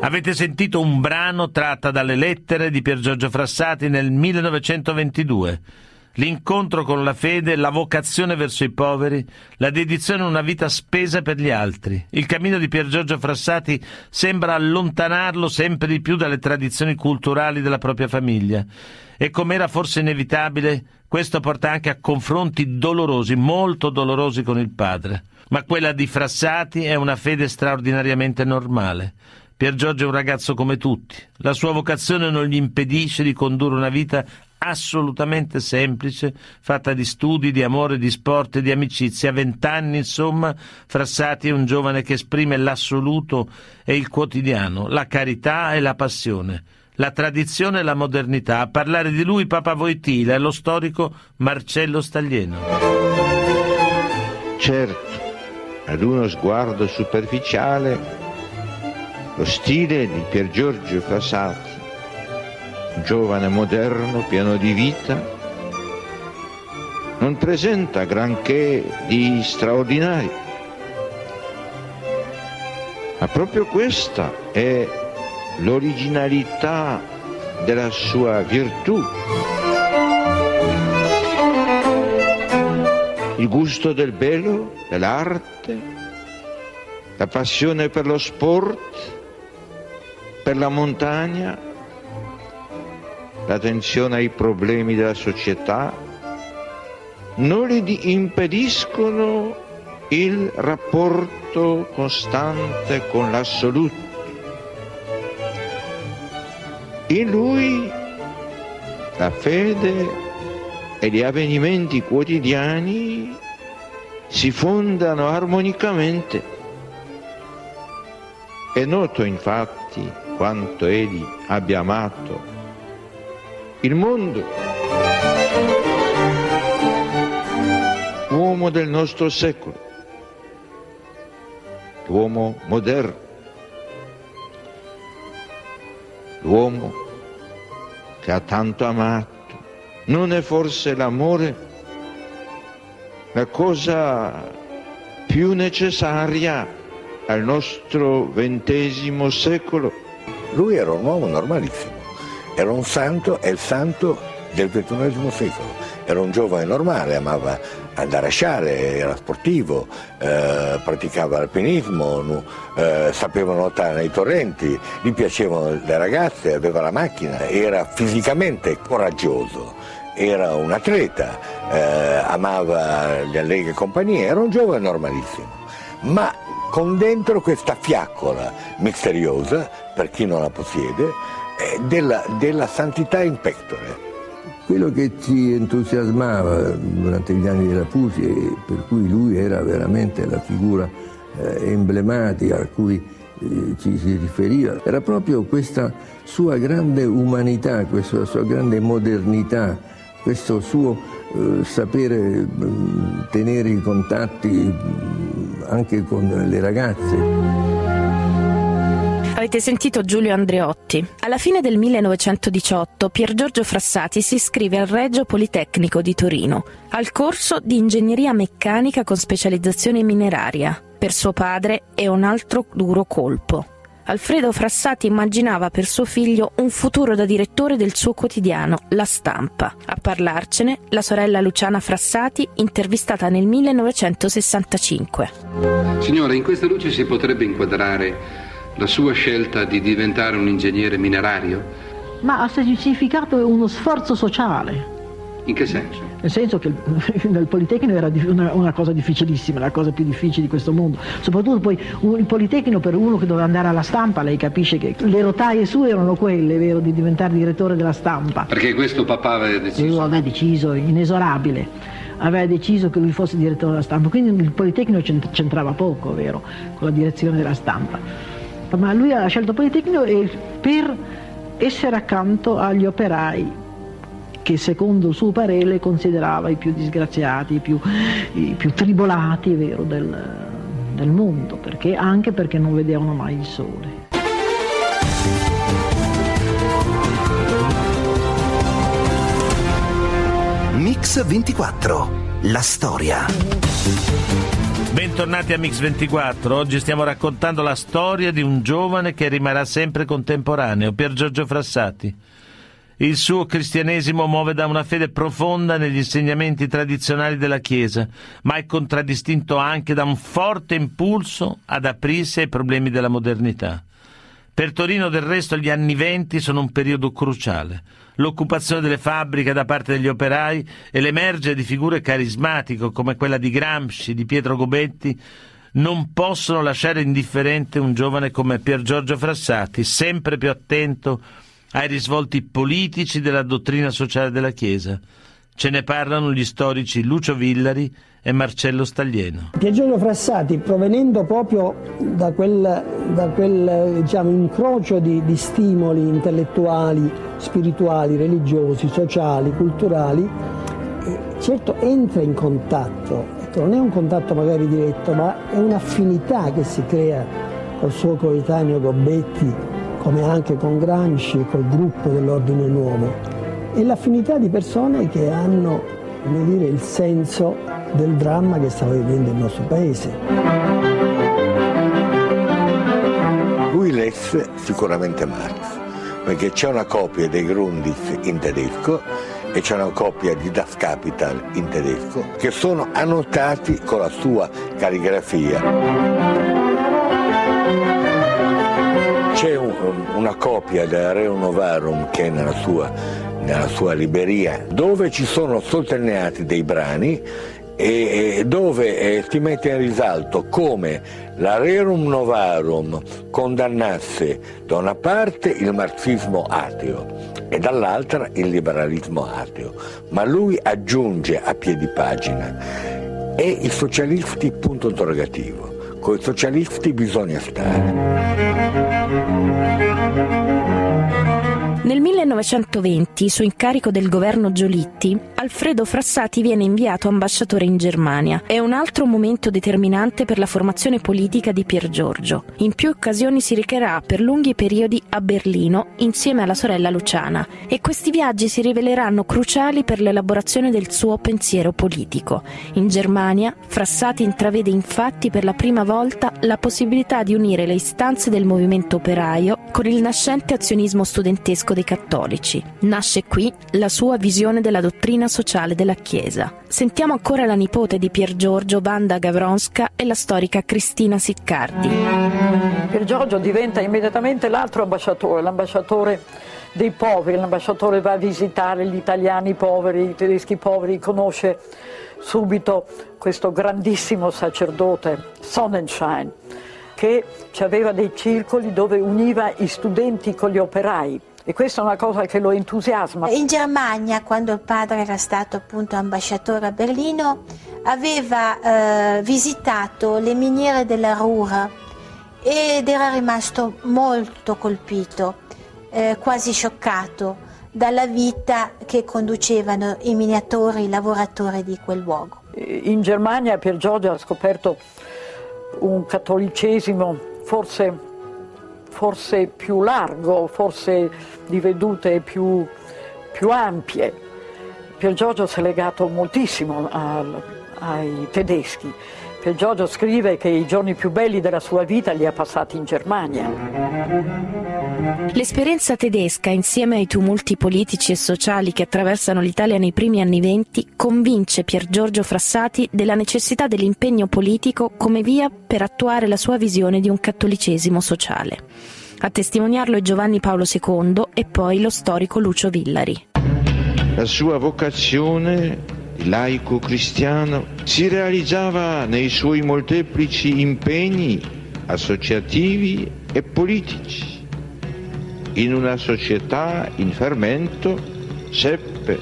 Avete sentito un brano tratta dalle lettere di Pier Giorgio Frassati nel 1922. L'incontro con la fede, la vocazione verso i poveri, la dedizione a una vita spesa per gli altri. Il cammino di Pier Giorgio Frassati sembra allontanarlo sempre di più dalle tradizioni culturali della propria famiglia. E come era forse inevitabile, questo porta anche a confronti dolorosi, molto dolorosi con il padre ma quella di Frassati è una fede straordinariamente normale. Pier Giorgio è un ragazzo come tutti. La sua vocazione non gli impedisce di condurre una vita assolutamente semplice, fatta di studi, di amore, di sport e di amicizia. A vent'anni, insomma, Frassati è un giovane che esprime l'assoluto e il quotidiano, la carità e la passione, la tradizione e la modernità. A parlare di lui Papa Voitila e lo storico Marcello Staglieno. Certo, ad uno sguardo superficiale lo stile di Pier Giorgio Frassati, giovane moderno, pieno di vita, non presenta granché di straordinario, ma proprio questa è l'originalità della sua virtù. il gusto del bello, dell'arte, la passione per lo sport, per la montagna, l'attenzione ai problemi della società, non gli impediscono il rapporto costante con l'assoluto. In lui la fede e gli avvenimenti quotidiani si fondano armonicamente. È noto infatti quanto egli abbia amato il mondo. Uomo del nostro secolo, l'uomo moderno, l'uomo che ha tanto amato non è forse l'amore la cosa più necessaria al nostro ventesimo secolo? Lui era un uomo normalissimo, era un santo, è il santo del ventunesimo secolo. Era un giovane normale, amava andare a sciare, era sportivo, eh, praticava alpinismo, eh, sapeva nuotare nei torrenti, gli piacevano le ragazze, aveva la macchina, era fisicamente coraggioso era un atleta, eh, amava le allegre compagnie, era un giovane normalissimo, ma con dentro questa fiaccola misteriosa, per chi non la possiede, della, della santità in pectore. Quello che ci entusiasmava durante gli anni della Pusi per cui lui era veramente la figura eh, emblematica a cui eh, ci si riferiva, era proprio questa sua grande umanità, questa sua grande modernità, questo suo eh, sapere mm, tenere i contatti mm, anche con le ragazze. Avete sentito Giulio Andreotti. Alla fine del 1918 Pier Giorgio Frassati si iscrive al Reggio Politecnico di Torino, al corso di ingegneria meccanica con specializzazione mineraria. Per suo padre è un altro duro colpo. Alfredo Frassati immaginava per suo figlio un futuro da direttore del suo quotidiano, La Stampa. A parlarcene la sorella Luciana Frassati, intervistata nel 1965. Signora, in questa luce si potrebbe inquadrare la sua scelta di diventare un ingegnere minerario? Ma ha significato uno sforzo sociale In che senso? Nel senso che il Politecnico era una, cosa difficilissima, la cosa più difficile di questo mondo. Soprattutto poi il Politecnico per uno che doveva andare alla stampa, lei capisce che le rotaie sue erano quelle, vero, di diventare direttore della stampa. Perché questo papà aveva deciso? Lui aveva deciso, inesorabile, aveva deciso che lui fosse direttore della stampa, quindi il Politecnico c'entrava poco, vero, con la direzione della stampa. Ma lui ha scelto Politecnico per essere accanto agli operai che secondo il suo parere considerava i più disgraziati, i più, i più tribolati vero, del, del mondo, perché, anche perché non vedevano mai il sole. Mix 24, la storia. Bentornati a Mix24, oggi stiamo raccontando la storia di un giovane che rimarrà sempre contemporaneo, Pier Giorgio Frassati. Il suo cristianesimo muove da una fede profonda negli insegnamenti tradizionali della Chiesa, ma è contraddistinto anche da un forte impulso ad aprirsi ai problemi della modernità. Per Torino del resto gli anni venti sono un periodo cruciale. L'occupazione delle fabbriche da parte degli operai e l'emergere di figure carismatiche come quella di Gramsci, di Pietro Gobetti, non possono lasciare indifferente un giovane come Pier Giorgio Frassati, sempre più attento ai risvolti politici della dottrina sociale della Chiesa. Ce ne parlano gli storici Lucio Villari e Marcello Staglieno. Piergiorgio Frassati, provenendo proprio da quel, da quel diciamo, incrocio di, di, stimoli intellettuali, spirituali, religiosi, sociali, culturali, eh, certo entra in contatto, ecco, non è un contatto magari diretto, ma è un'affinità che si crea col suo coetaneo Gobetti come anche con Gramsci col gruppo dell'Ordine Nuovo, e l'affinità di persone che hanno dire, il senso del dramma che stava vivendo il nostro paese. Lui lesse sicuramente Marx, perché c'è una copia dei Grundis in tedesco e c'è una copia di Das Kapital in tedesco che sono annotati con la sua calligrafia. C'è un, una copia del Reo Novarum che è nella sua, nella sua libreria dove ci sono sottolineati dei brani e dove eh, si mette in risalto come la Rerum Novarum condannasse da una parte il marxismo ateo e dall'altra il liberalismo ateo, ma lui aggiunge a piedi pagina e i socialisti punto interrogativo. Con i socialisti bisogna stare. Nel 1920, su incarico del governo Giolitti, Alfredo Frassati viene inviato ambasciatore in Germania. È un altro momento determinante per la formazione politica di Pier Giorgio. In più occasioni si recherà per lunghi periodi a Berlino insieme alla sorella Luciana e questi viaggi si riveleranno cruciali per l'elaborazione del suo pensiero politico. In Germania, Frassati intravede infatti per la prima volta la possibilità di unire le istanze del movimento operaio con il nascente azionismo studentesco dei cattolici. Nasce qui la sua visione della dottrina sociale della Chiesa. Sentiamo ancora la nipote di Pier Giorgio, Wanda Gavronska, e la storica Cristina Siccardi. Pier Giorgio diventa immediatamente l'altro ambasciatore, l'ambasciatore dei poveri, l'ambasciatore va a visitare gli italiani poveri, i tedeschi poveri, conosce subito questo grandissimo sacerdote Sonnenschein che aveva dei circoli dove univa i studenti con gli operai e questa è una cosa che lo entusiasma. In Germania, quando il padre era stato appunto ambasciatore a Berlino, aveva eh, visitato le miniere della Ruhr ed era rimasto molto colpito, eh, quasi scioccato dalla vita che conducevano i miniatori, i lavoratori di quel luogo. In Germania Pier Giorgio ha scoperto un cattolicesimo forse forse più largo, forse di vedute più, più ampie. Pier Giorgio si è legato moltissimo a, ai tedeschi. Pier Giorgio scrive che i giorni più belli della sua vita li ha passati in Germania. L'esperienza tedesca, insieme ai tumulti politici e sociali che attraversano l'Italia nei primi anni venti, convince Pier Giorgio Frassati della necessità dell'impegno politico come via per attuare la sua visione di un cattolicesimo sociale. A testimoniarlo è Giovanni Paolo II e poi lo storico Lucio Villari. La sua vocazione laico cristiano si realizzava nei suoi molteplici impegni associativi e politici. In una società in fermento seppe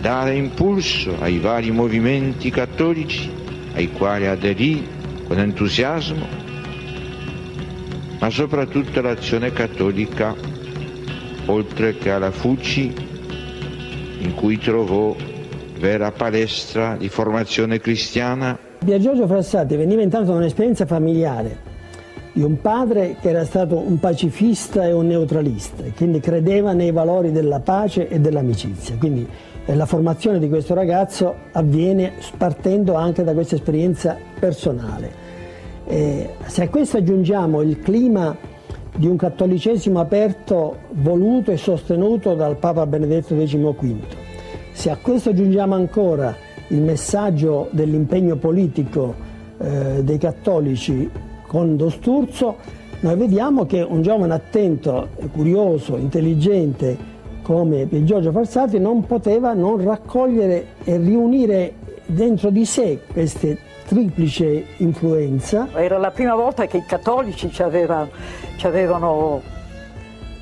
dare impulso ai vari movimenti cattolici ai quali aderì con entusiasmo, ma soprattutto l'azione cattolica, oltre che alla FUCI, in cui trovò vera palestra di formazione cristiana. Pier Giorgio Frassati veniva intanto da un'esperienza familiare di un padre che era stato un pacifista e un neutralista quindi credeva nei valori della pace e dell'amicizia. Quindi eh, la formazione di questo ragazzo avviene partendo anche da questa esperienza personale. E se a questo aggiungiamo il clima di un cattolicesimo aperto, voluto e sostenuto dal Papa Benedetto XV, se a questo aggiungiamo ancora il messaggio dell'impegno politico eh, dei cattolici con Dosturzo, noi vediamo che un giovane attento, curioso, intelligente come Pier Giorgio Farsati non poteva non raccogliere e riunire dentro di sé queste triplice influenza. Era la prima volta che i cattolici ci avevano, ci avevano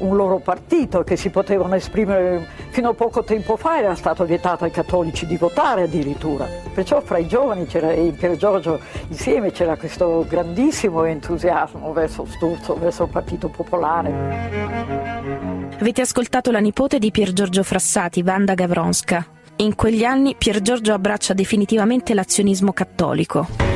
un loro partito che si potevano esprimere fino a poco tempo fa era stato vietato ai cattolici di votare addirittura. Perciò fra i giovani e per Giorgio insieme c'era questo grandissimo entusiasmo verso Sturzo, verso il Partito Popolare. Avete ascoltato la nipote di Pier Giorgio Frassati, Wanda Gavronska. In quegli anni Pier Giorgio abbraccia definitivamente l'azionismo cattolico.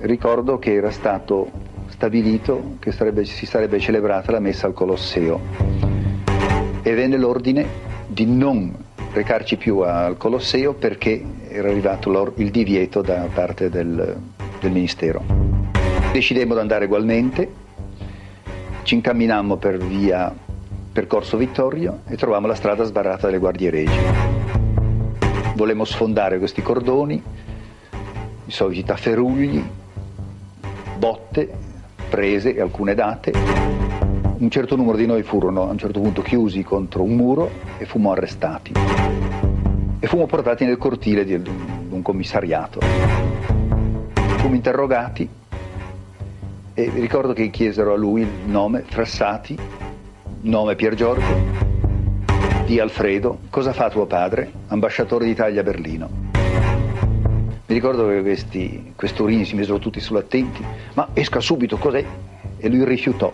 Ricordo che era stato stabilito che sarebbe, si sarebbe celebrata la messa al Colosseo e venne l'ordine di non recarci più al Colosseo perché era arrivato il divieto da parte del, del Ministero. Decidemmo di andare ugualmente, ci incamminammo per via Percorso Vittorio e trovammo la strada sbarrata dalle guardie regie. Volemmo sfondare questi cordoni, i soliti tafferugli, botte prese e alcune date. Un certo numero di noi furono a un certo punto chiusi contro un muro e fummo arrestati. E fummo portati nel cortile di un commissariato. Fummo interrogati e ricordo che chiesero a lui il nome Frassati, nome Pier Giorgio, di Alfredo, cosa fa tuo padre? Ambasciatore d'Italia a Berlino. Mi ricordo che questi questurini si misero tutti sull'attenti, ma esca subito, cos'è? E lui rifiutò,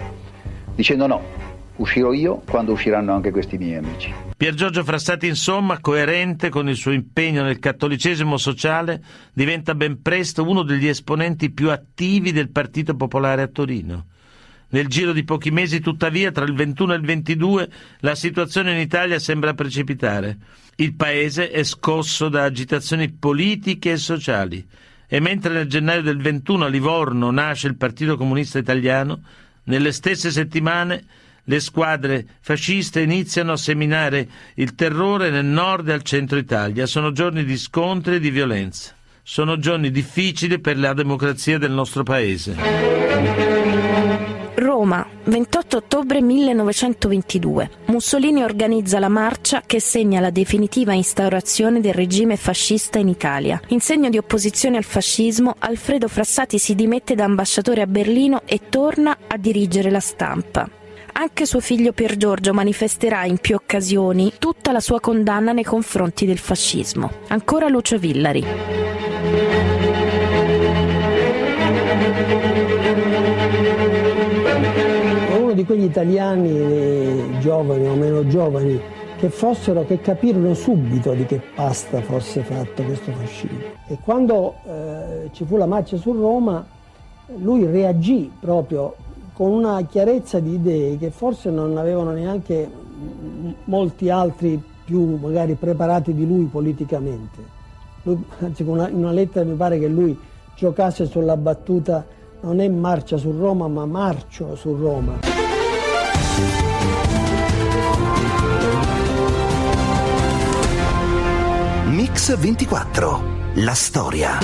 dicendo no, uscirò io quando usciranno anche questi miei amici. Pier Giorgio Frassati, insomma, coerente con il suo impegno nel cattolicesimo sociale, diventa ben presto uno degli esponenti più attivi del Partito Popolare a Torino. Nel giro di pochi mesi, tuttavia, tra il 21 e il 22, la situazione in Italia sembra precipitare. Il paese è scosso da agitazioni politiche e sociali e mentre nel gennaio del 21 a Livorno nasce il Partito Comunista Italiano, nelle stesse settimane le squadre fasciste iniziano a seminare il terrore nel nord e al centro Italia. Sono giorni di scontri e di violenza. Sono giorni difficili per la democrazia del nostro paese. Roma, 28 ottobre 1922. Mussolini organizza la marcia che segna la definitiva instaurazione del regime fascista in Italia. In segno di opposizione al fascismo, Alfredo Frassati si dimette da ambasciatore a Berlino e torna a dirigere la stampa. Anche suo figlio Pier Giorgio manifesterà in più occasioni tutta la sua condanna nei confronti del fascismo. Ancora Lucio Villari. Di quegli italiani giovani o meno giovani che fossero, che capirono subito di che pasta fosse fatto questo fascismo. E quando eh, ci fu la marcia su Roma, lui reagì proprio con una chiarezza di idee che forse non avevano neanche molti altri più magari preparati di lui politicamente. Lui, anzi, in una lettera mi pare che lui giocasse sulla battuta non è marcia su Roma ma marcio su Roma. Mix 24 la storia.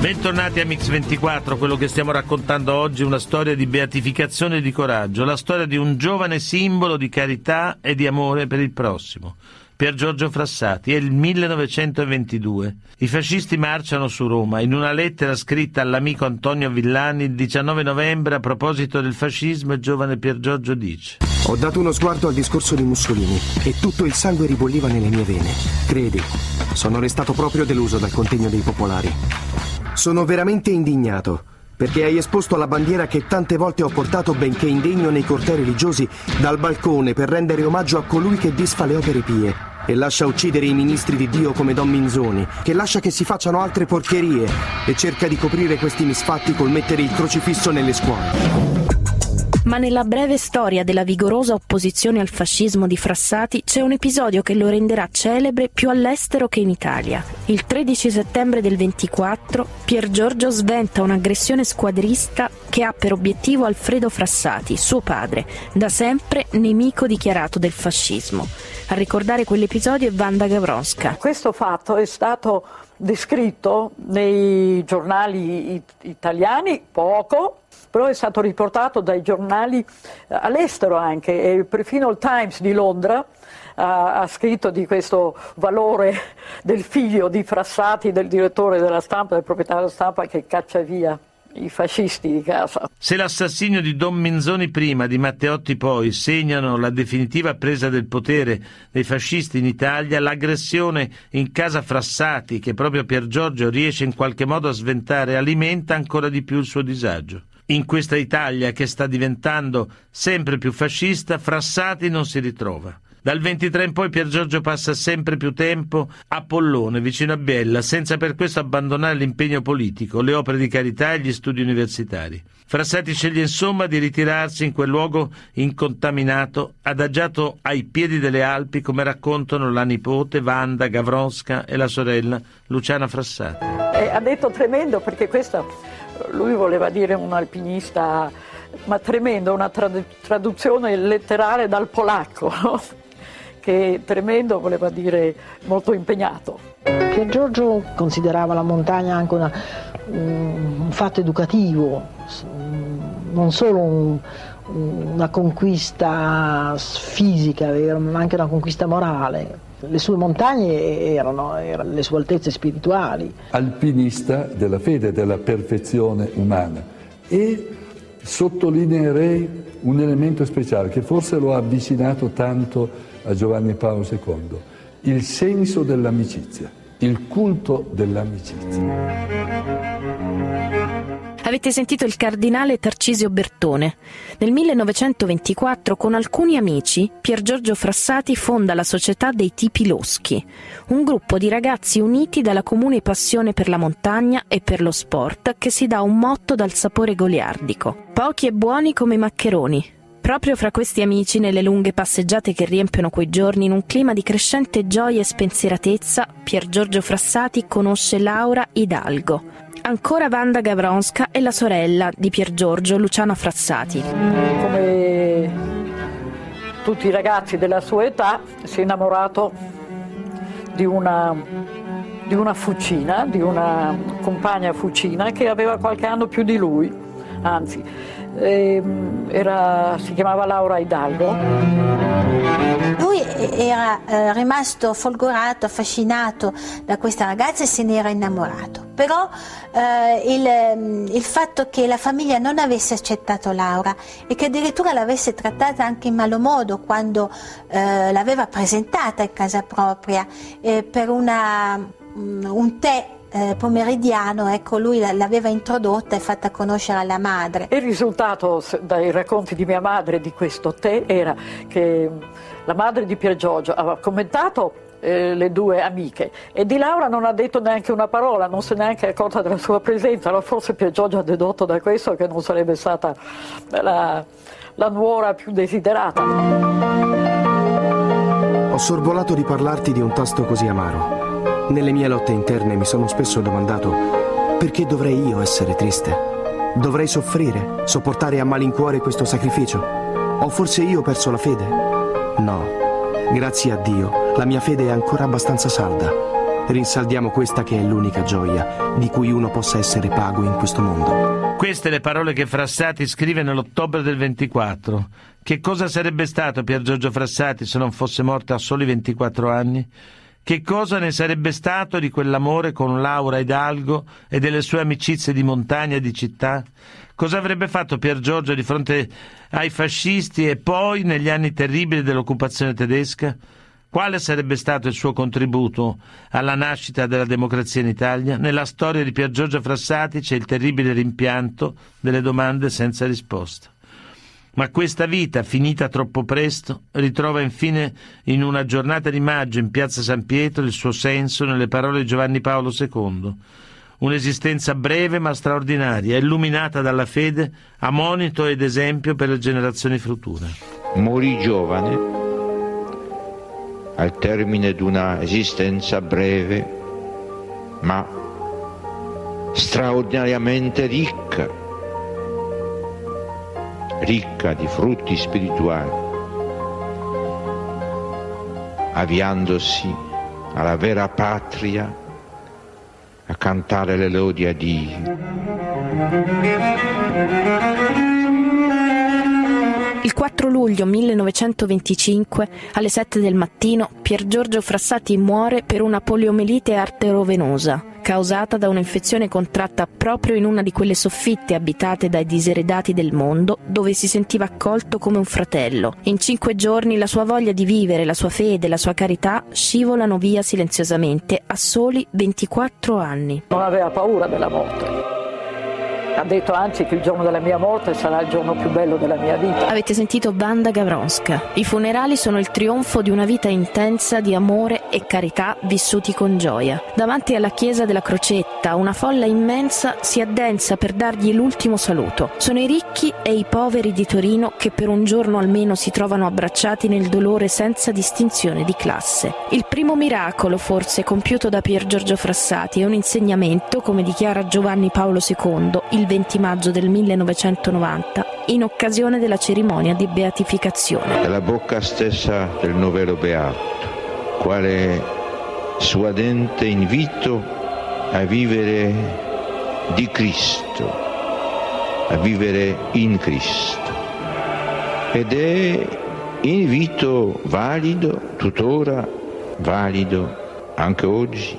Bentornati a Mix24, quello che stiamo raccontando oggi è una storia di beatificazione e di coraggio, la storia di un giovane simbolo di carità e di amore per il prossimo. Pier Giorgio Frassati, è il 1922. I fascisti marciano su Roma. In una lettera scritta all'amico Antonio Villani il 19 novembre a proposito del fascismo, il giovane Pier Giorgio dice Ho dato uno sguardo al discorso di Mussolini e tutto il sangue ribolliva nelle mie vene. Credi, sono restato proprio deluso dal contegno dei popolari. Sono veramente indignato perché hai esposto la bandiera che tante volte ho portato benché indegno nei cortei religiosi dal balcone per rendere omaggio a colui che disfa le opere pie e lascia uccidere i ministri di Dio come Don Minzoni, che lascia che si facciano altre porcherie e cerca di coprire questi misfatti col mettere il crocifisso nelle scuole. Ma nella breve storia della vigorosa opposizione al fascismo di Frassati c'è un episodio che lo renderà celebre più all'estero che in Italia. Il 13 settembre del 24 Pier Giorgio sventa un'aggressione squadrista che ha per obiettivo Alfredo Frassati, suo padre, da sempre nemico dichiarato del fascismo. A ricordare quell'episodio è Wanda Gavronska. Questo fatto è stato descritto nei giornali it- italiani poco, però è stato riportato dai giornali eh, all'estero anche, e perfino il Times di Londra ha, ha scritto di questo valore del figlio di Frassati, del direttore della stampa, del proprietario della stampa che caccia via i fascisti di casa. Se l'assassinio di Don Menzoni prima, di Matteotti poi, segnano la definitiva presa del potere dei fascisti in Italia, l'aggressione in casa Frassati, che proprio Pier Giorgio riesce in qualche modo a sventare, alimenta ancora di più il suo disagio. In questa Italia che sta diventando sempre più fascista, Frassati non si ritrova. Dal 23 in poi Pier Giorgio passa sempre più tempo a Pollone, vicino a Biella, senza per questo abbandonare l'impegno politico, le opere di carità e gli studi universitari. Frassati sceglie insomma di ritirarsi in quel luogo incontaminato, adagiato ai piedi delle Alpi, come raccontano la nipote Wanda Gavronska e la sorella Luciana Frassati. E ha detto tremendo perché questo lui voleva dire un alpinista, ma tremendo, una trad- traduzione letterale dal polacco, no? che tremendo voleva dire molto impegnato. Pier Giorgio considerava la montagna anche una, un fatto educativo, non solo un, una conquista fisica, ma anche una conquista morale. Le sue montagne erano, erano le sue altezze spirituali. Alpinista della fede, della perfezione umana. E sottolineerei un elemento speciale che forse lo ha avvicinato tanto a Giovanni Paolo II, il senso dell'amicizia, il culto dell'amicizia. Avete sentito il cardinale Tarcisio Bertone. Nel 1924, con alcuni amici, Pier Giorgio Frassati fonda la Società dei Tipi Loschi, un gruppo di ragazzi uniti dalla comune passione per la montagna e per lo sport che si dà un motto dal sapore goliardico. Pochi e buoni come i maccheroni, Proprio fra questi amici, nelle lunghe passeggiate che riempiono quei giorni, in un clima di crescente gioia e spensieratezza, Pier Giorgio Frassati conosce Laura Hidalgo, ancora Wanda Gavronska e la sorella di Pier Giorgio, Luciana Frassati. Come tutti i ragazzi della sua età, si è innamorato di una, di una fucina, di una compagna fucina che aveva qualche anno più di lui, anzi era, si chiamava Laura Hidalgo. Lui era eh, rimasto folgorato, affascinato da questa ragazza e se ne era innamorato. Però eh, il, il, fatto che la famiglia non avesse accettato Laura e che addirittura l'avesse trattata anche in malo modo quando eh, l'aveva presentata in casa propria eh, per una, un tè eh, pomeridiano, ecco, lui l'aveva introdotta e fatta conoscere alla madre. Il risultato dai racconti di mia madre di questo tè era che la madre di Pier Giorgio aveva commentato eh, le due amiche e di Laura non ha detto neanche una parola, non si è neanche accorta della sua presenza, allora forse Pier Giorgio ha dedotto da questo che non sarebbe stata la, la nuora più desiderata. Ho sorvolato di parlarti di un tasto così amaro. Nelle mie lotte interne mi sono spesso domandato perché dovrei io essere triste? Dovrei soffrire, sopportare a malincuore questo sacrificio? Ho forse io perso la fede? No, grazie a Dio, la mia fede è ancora abbastanza salda. rinsaldiamo questa che è l'unica gioia di cui uno possa essere pago in questo mondo. Queste le parole che Frassati scrive nell'ottobre del 24. Che cosa sarebbe stato Pier Giorgio Frassati se non fosse morto a soli 24 anni? Che cosa ne sarebbe stato di quell'amore con Laura Hidalgo e delle sue amicizie di montagna e di città? Cosa avrebbe fatto Pier Giorgio di fronte ai fascisti e poi negli anni terribili dell'occupazione tedesca? Quale sarebbe stato il suo contributo alla nascita della democrazia in Italia? Nella storia di Pier Giorgio Frassati c'è il terribile rimpianto delle domande senza risposta. Ma questa vita, finita troppo presto, ritrova infine in una giornata di maggio in piazza San Pietro il suo senso nelle parole di Giovanni Paolo II. Un'esistenza breve ma straordinaria, illuminata dalla fede, a monito ed esempio per le generazioni future. Morì giovane, al termine di una esistenza breve ma straordinariamente ricca ricca di frutti spirituali, avviandosi alla vera patria a cantare le lodi a Dio. Il 4 luglio 1925, alle 7 del mattino, Pier Giorgio Frassati muore per una poliomelite arterovenosa, causata da un'infezione contratta proprio in una di quelle soffitte abitate dai diseredati del mondo, dove si sentiva accolto come un fratello. In cinque giorni la sua voglia di vivere, la sua fede, la sua carità scivolano via silenziosamente a soli 24 anni. Non aveva paura della morte ha detto anzi che il giorno della mia morte sarà il giorno più bello della mia vita. Avete sentito Banda Gavronska. I funerali sono il trionfo di una vita intensa di amore e carità vissuti con gioia. Davanti alla chiesa della Crocetta una folla immensa si addensa per dargli l'ultimo saluto. Sono i ricchi e i poveri di Torino che per un giorno almeno si trovano abbracciati nel dolore senza distinzione di classe. Il primo miracolo forse compiuto da Pier Giorgio Frassati è un insegnamento, come dichiara Giovanni Paolo II, il il 20 maggio del 1990 in occasione della cerimonia di beatificazione. È la bocca stessa del novero beato, quale suadente invito a vivere di Cristo, a vivere in Cristo. Ed è invito valido, tuttora valido anche oggi,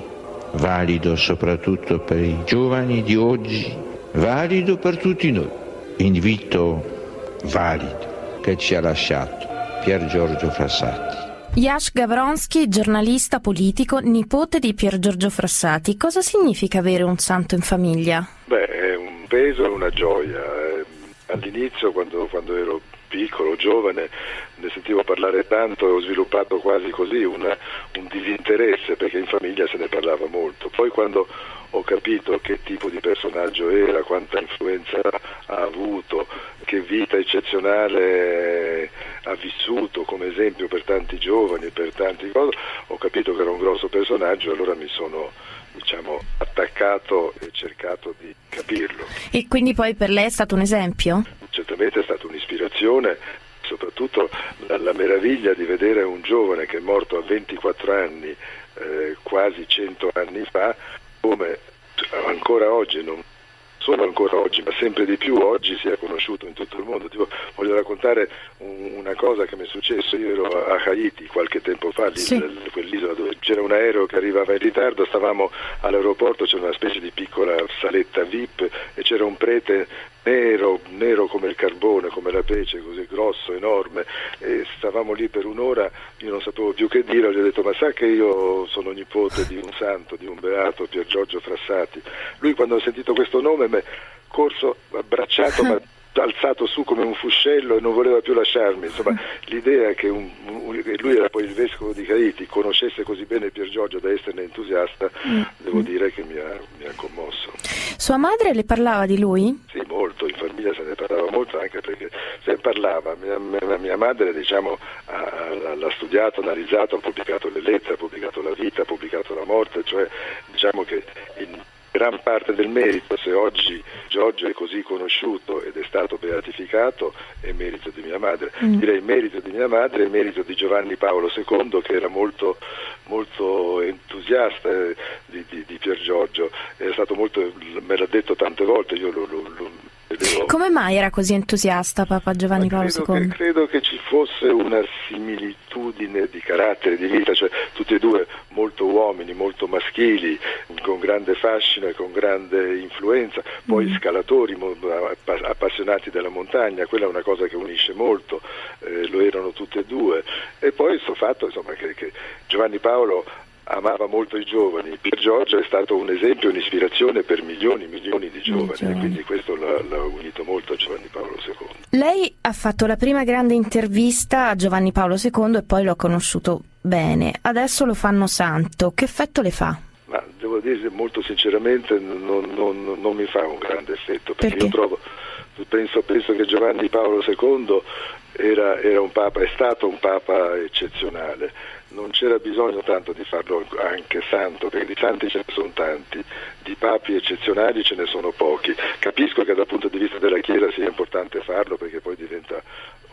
valido soprattutto per i giovani di oggi valido per tutti noi, invito valido che ci ha lasciato Pier Giorgio Frassati. Jasz Gawronski, giornalista politico, nipote di Pier Giorgio Frassati. Cosa significa avere un santo in famiglia? Beh, è un peso e una gioia. Eh, all'inizio, quando, quando ero piccolo, giovane, ne sentivo parlare tanto e ho sviluppato quasi così una, un disinteresse perché in famiglia se ne parlava molto. Poi quando ho capito che tipo di personaggio era, quanta influenza ha avuto, che vita eccezionale ha vissuto come esempio per tanti giovani, per tanti cose, ho capito che era un grosso personaggio e allora mi sono diciamo, attaccato e cercato di capirlo. E quindi poi per lei è stato un esempio? Certamente è stata un'ispirazione, soprattutto la, la meraviglia di vedere un giovane che è morto a 24 anni, eh, quasi 100 anni fa, come ancora oggi non solo ancora oggi, ma sempre di più oggi si è conosciuto in tutto il mondo. Tipo, voglio raccontare un, una cosa che mi è successo, io ero a Haiti qualche tempo fa, lì, sì. quell'isola dove c'era un aereo che arrivava in ritardo, stavamo all'aeroporto, c'era una specie di piccola saletta VIP e c'era un prete nero, nero come il carbone, come la pece, così grosso, enorme, e stavamo lì per un'ora, io non sapevo più che dire, gli ho detto ma sa che io sono nipote di un santo, di un beato, Pier Giorgio Frassati. Lui quando ha sentito questo nome mi ha corso abbracciato, ma alzato su come un fuscello e non voleva più lasciarmi. Insomma, l'idea che un, un, lui era poi il vescovo di Haiti, conoscesse così bene Pier Giorgio da esserne entusiasta, mm. devo dire che mi ha, mi ha, commosso. Sua madre le parlava di lui? Sì, molto, in famiglia se ne parlava molto anche perché se ne parlava. Mia, mia, mia madre diciamo, ha, l'ha studiato, analizzato, ha pubblicato le lettere, ha pubblicato la vita, ha pubblicato la morte, cioè diciamo che in, gran parte del merito, se oggi Giorgio è così conosciuto ed è stato beatificato, è merito di mia madre. Mm. Direi merito di mia madre e merito di Giovanni Paolo II che era molto molto entusiasta eh, di, di, di, Pier Giorgio, è stato molto, me l'ha detto tante volte, io lo, lo, lo Come mai era così entusiasta Papa Giovanni Paolo II? Che, credo che ci fosse una similitudine di carattere, di vita, cioè tutti e due molto uomini, molto maschili, con grande fascino e con grande influenza, poi mm. scalatori appassionati della montagna, quella è una cosa che unisce molto, eh, lo erano tutti e due. E poi questo fatto insomma, che, che Giovanni Paolo amava molto i giovani. Pier Giorgio è stato un esempio, un'ispirazione per milioni e milioni di giovani, e quindi questo l'ha, l'ha, unito molto a Giovanni Paolo II. Lei ha fatto la prima grande intervista a Giovanni Paolo II e poi l'ho conosciuto bene. Adesso lo fanno santo. Che effetto le fa? Ma devo dire molto sinceramente non, non, non mi fa un grande effetto, perché, perché? io trovo, penso, penso, che Giovanni Paolo II era, era un papa, è stato un papa eccezionale non c'era bisogno tanto di farlo anche santo, perché di santi ce ne sono tanti, di papi eccezionali ce ne sono pochi. Capisco che dal punto di vista della Chiesa sia importante farlo perché poi diventa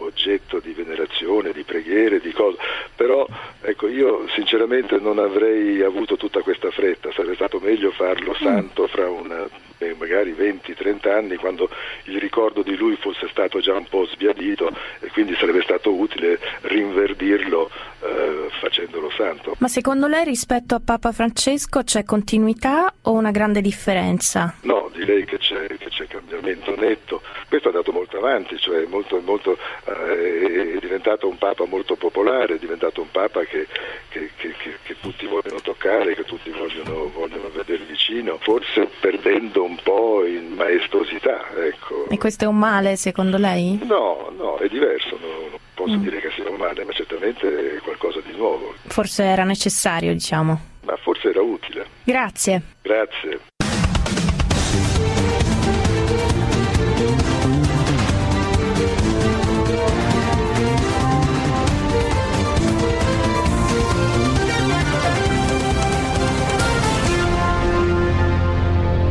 oggetto di venerazione, di preghiere, di cose, però ecco, io sinceramente non avrei avuto tutta questa fretta, sarebbe stato meglio farlo mm. santo fra una, eh, magari 20-30 anni quando il ricordo di lui fosse stato già un po' sbiadito e quindi sarebbe stato utile rinverdirlo eh, facendolo santo. Ma secondo lei rispetto a Papa Francesco c'è continuità o una grande differenza? No, direi che c'è, che c'è cambiamento netto. Questo è andato molto avanti, cioè molto, molto, è diventato un Papa molto popolare, è diventato un Papa che, che, che, che tutti vogliono toccare, che tutti vogliono, vogliono, vedere vicino, forse perdendo un po' in maestosità. Ecco. E questo è un male secondo lei? No, no, è diverso, no, non posso mm. dire che sia un male, ma certamente è qualcosa di nuovo. Forse era necessario, diciamo. Ma forse era utile. Grazie. Grazie.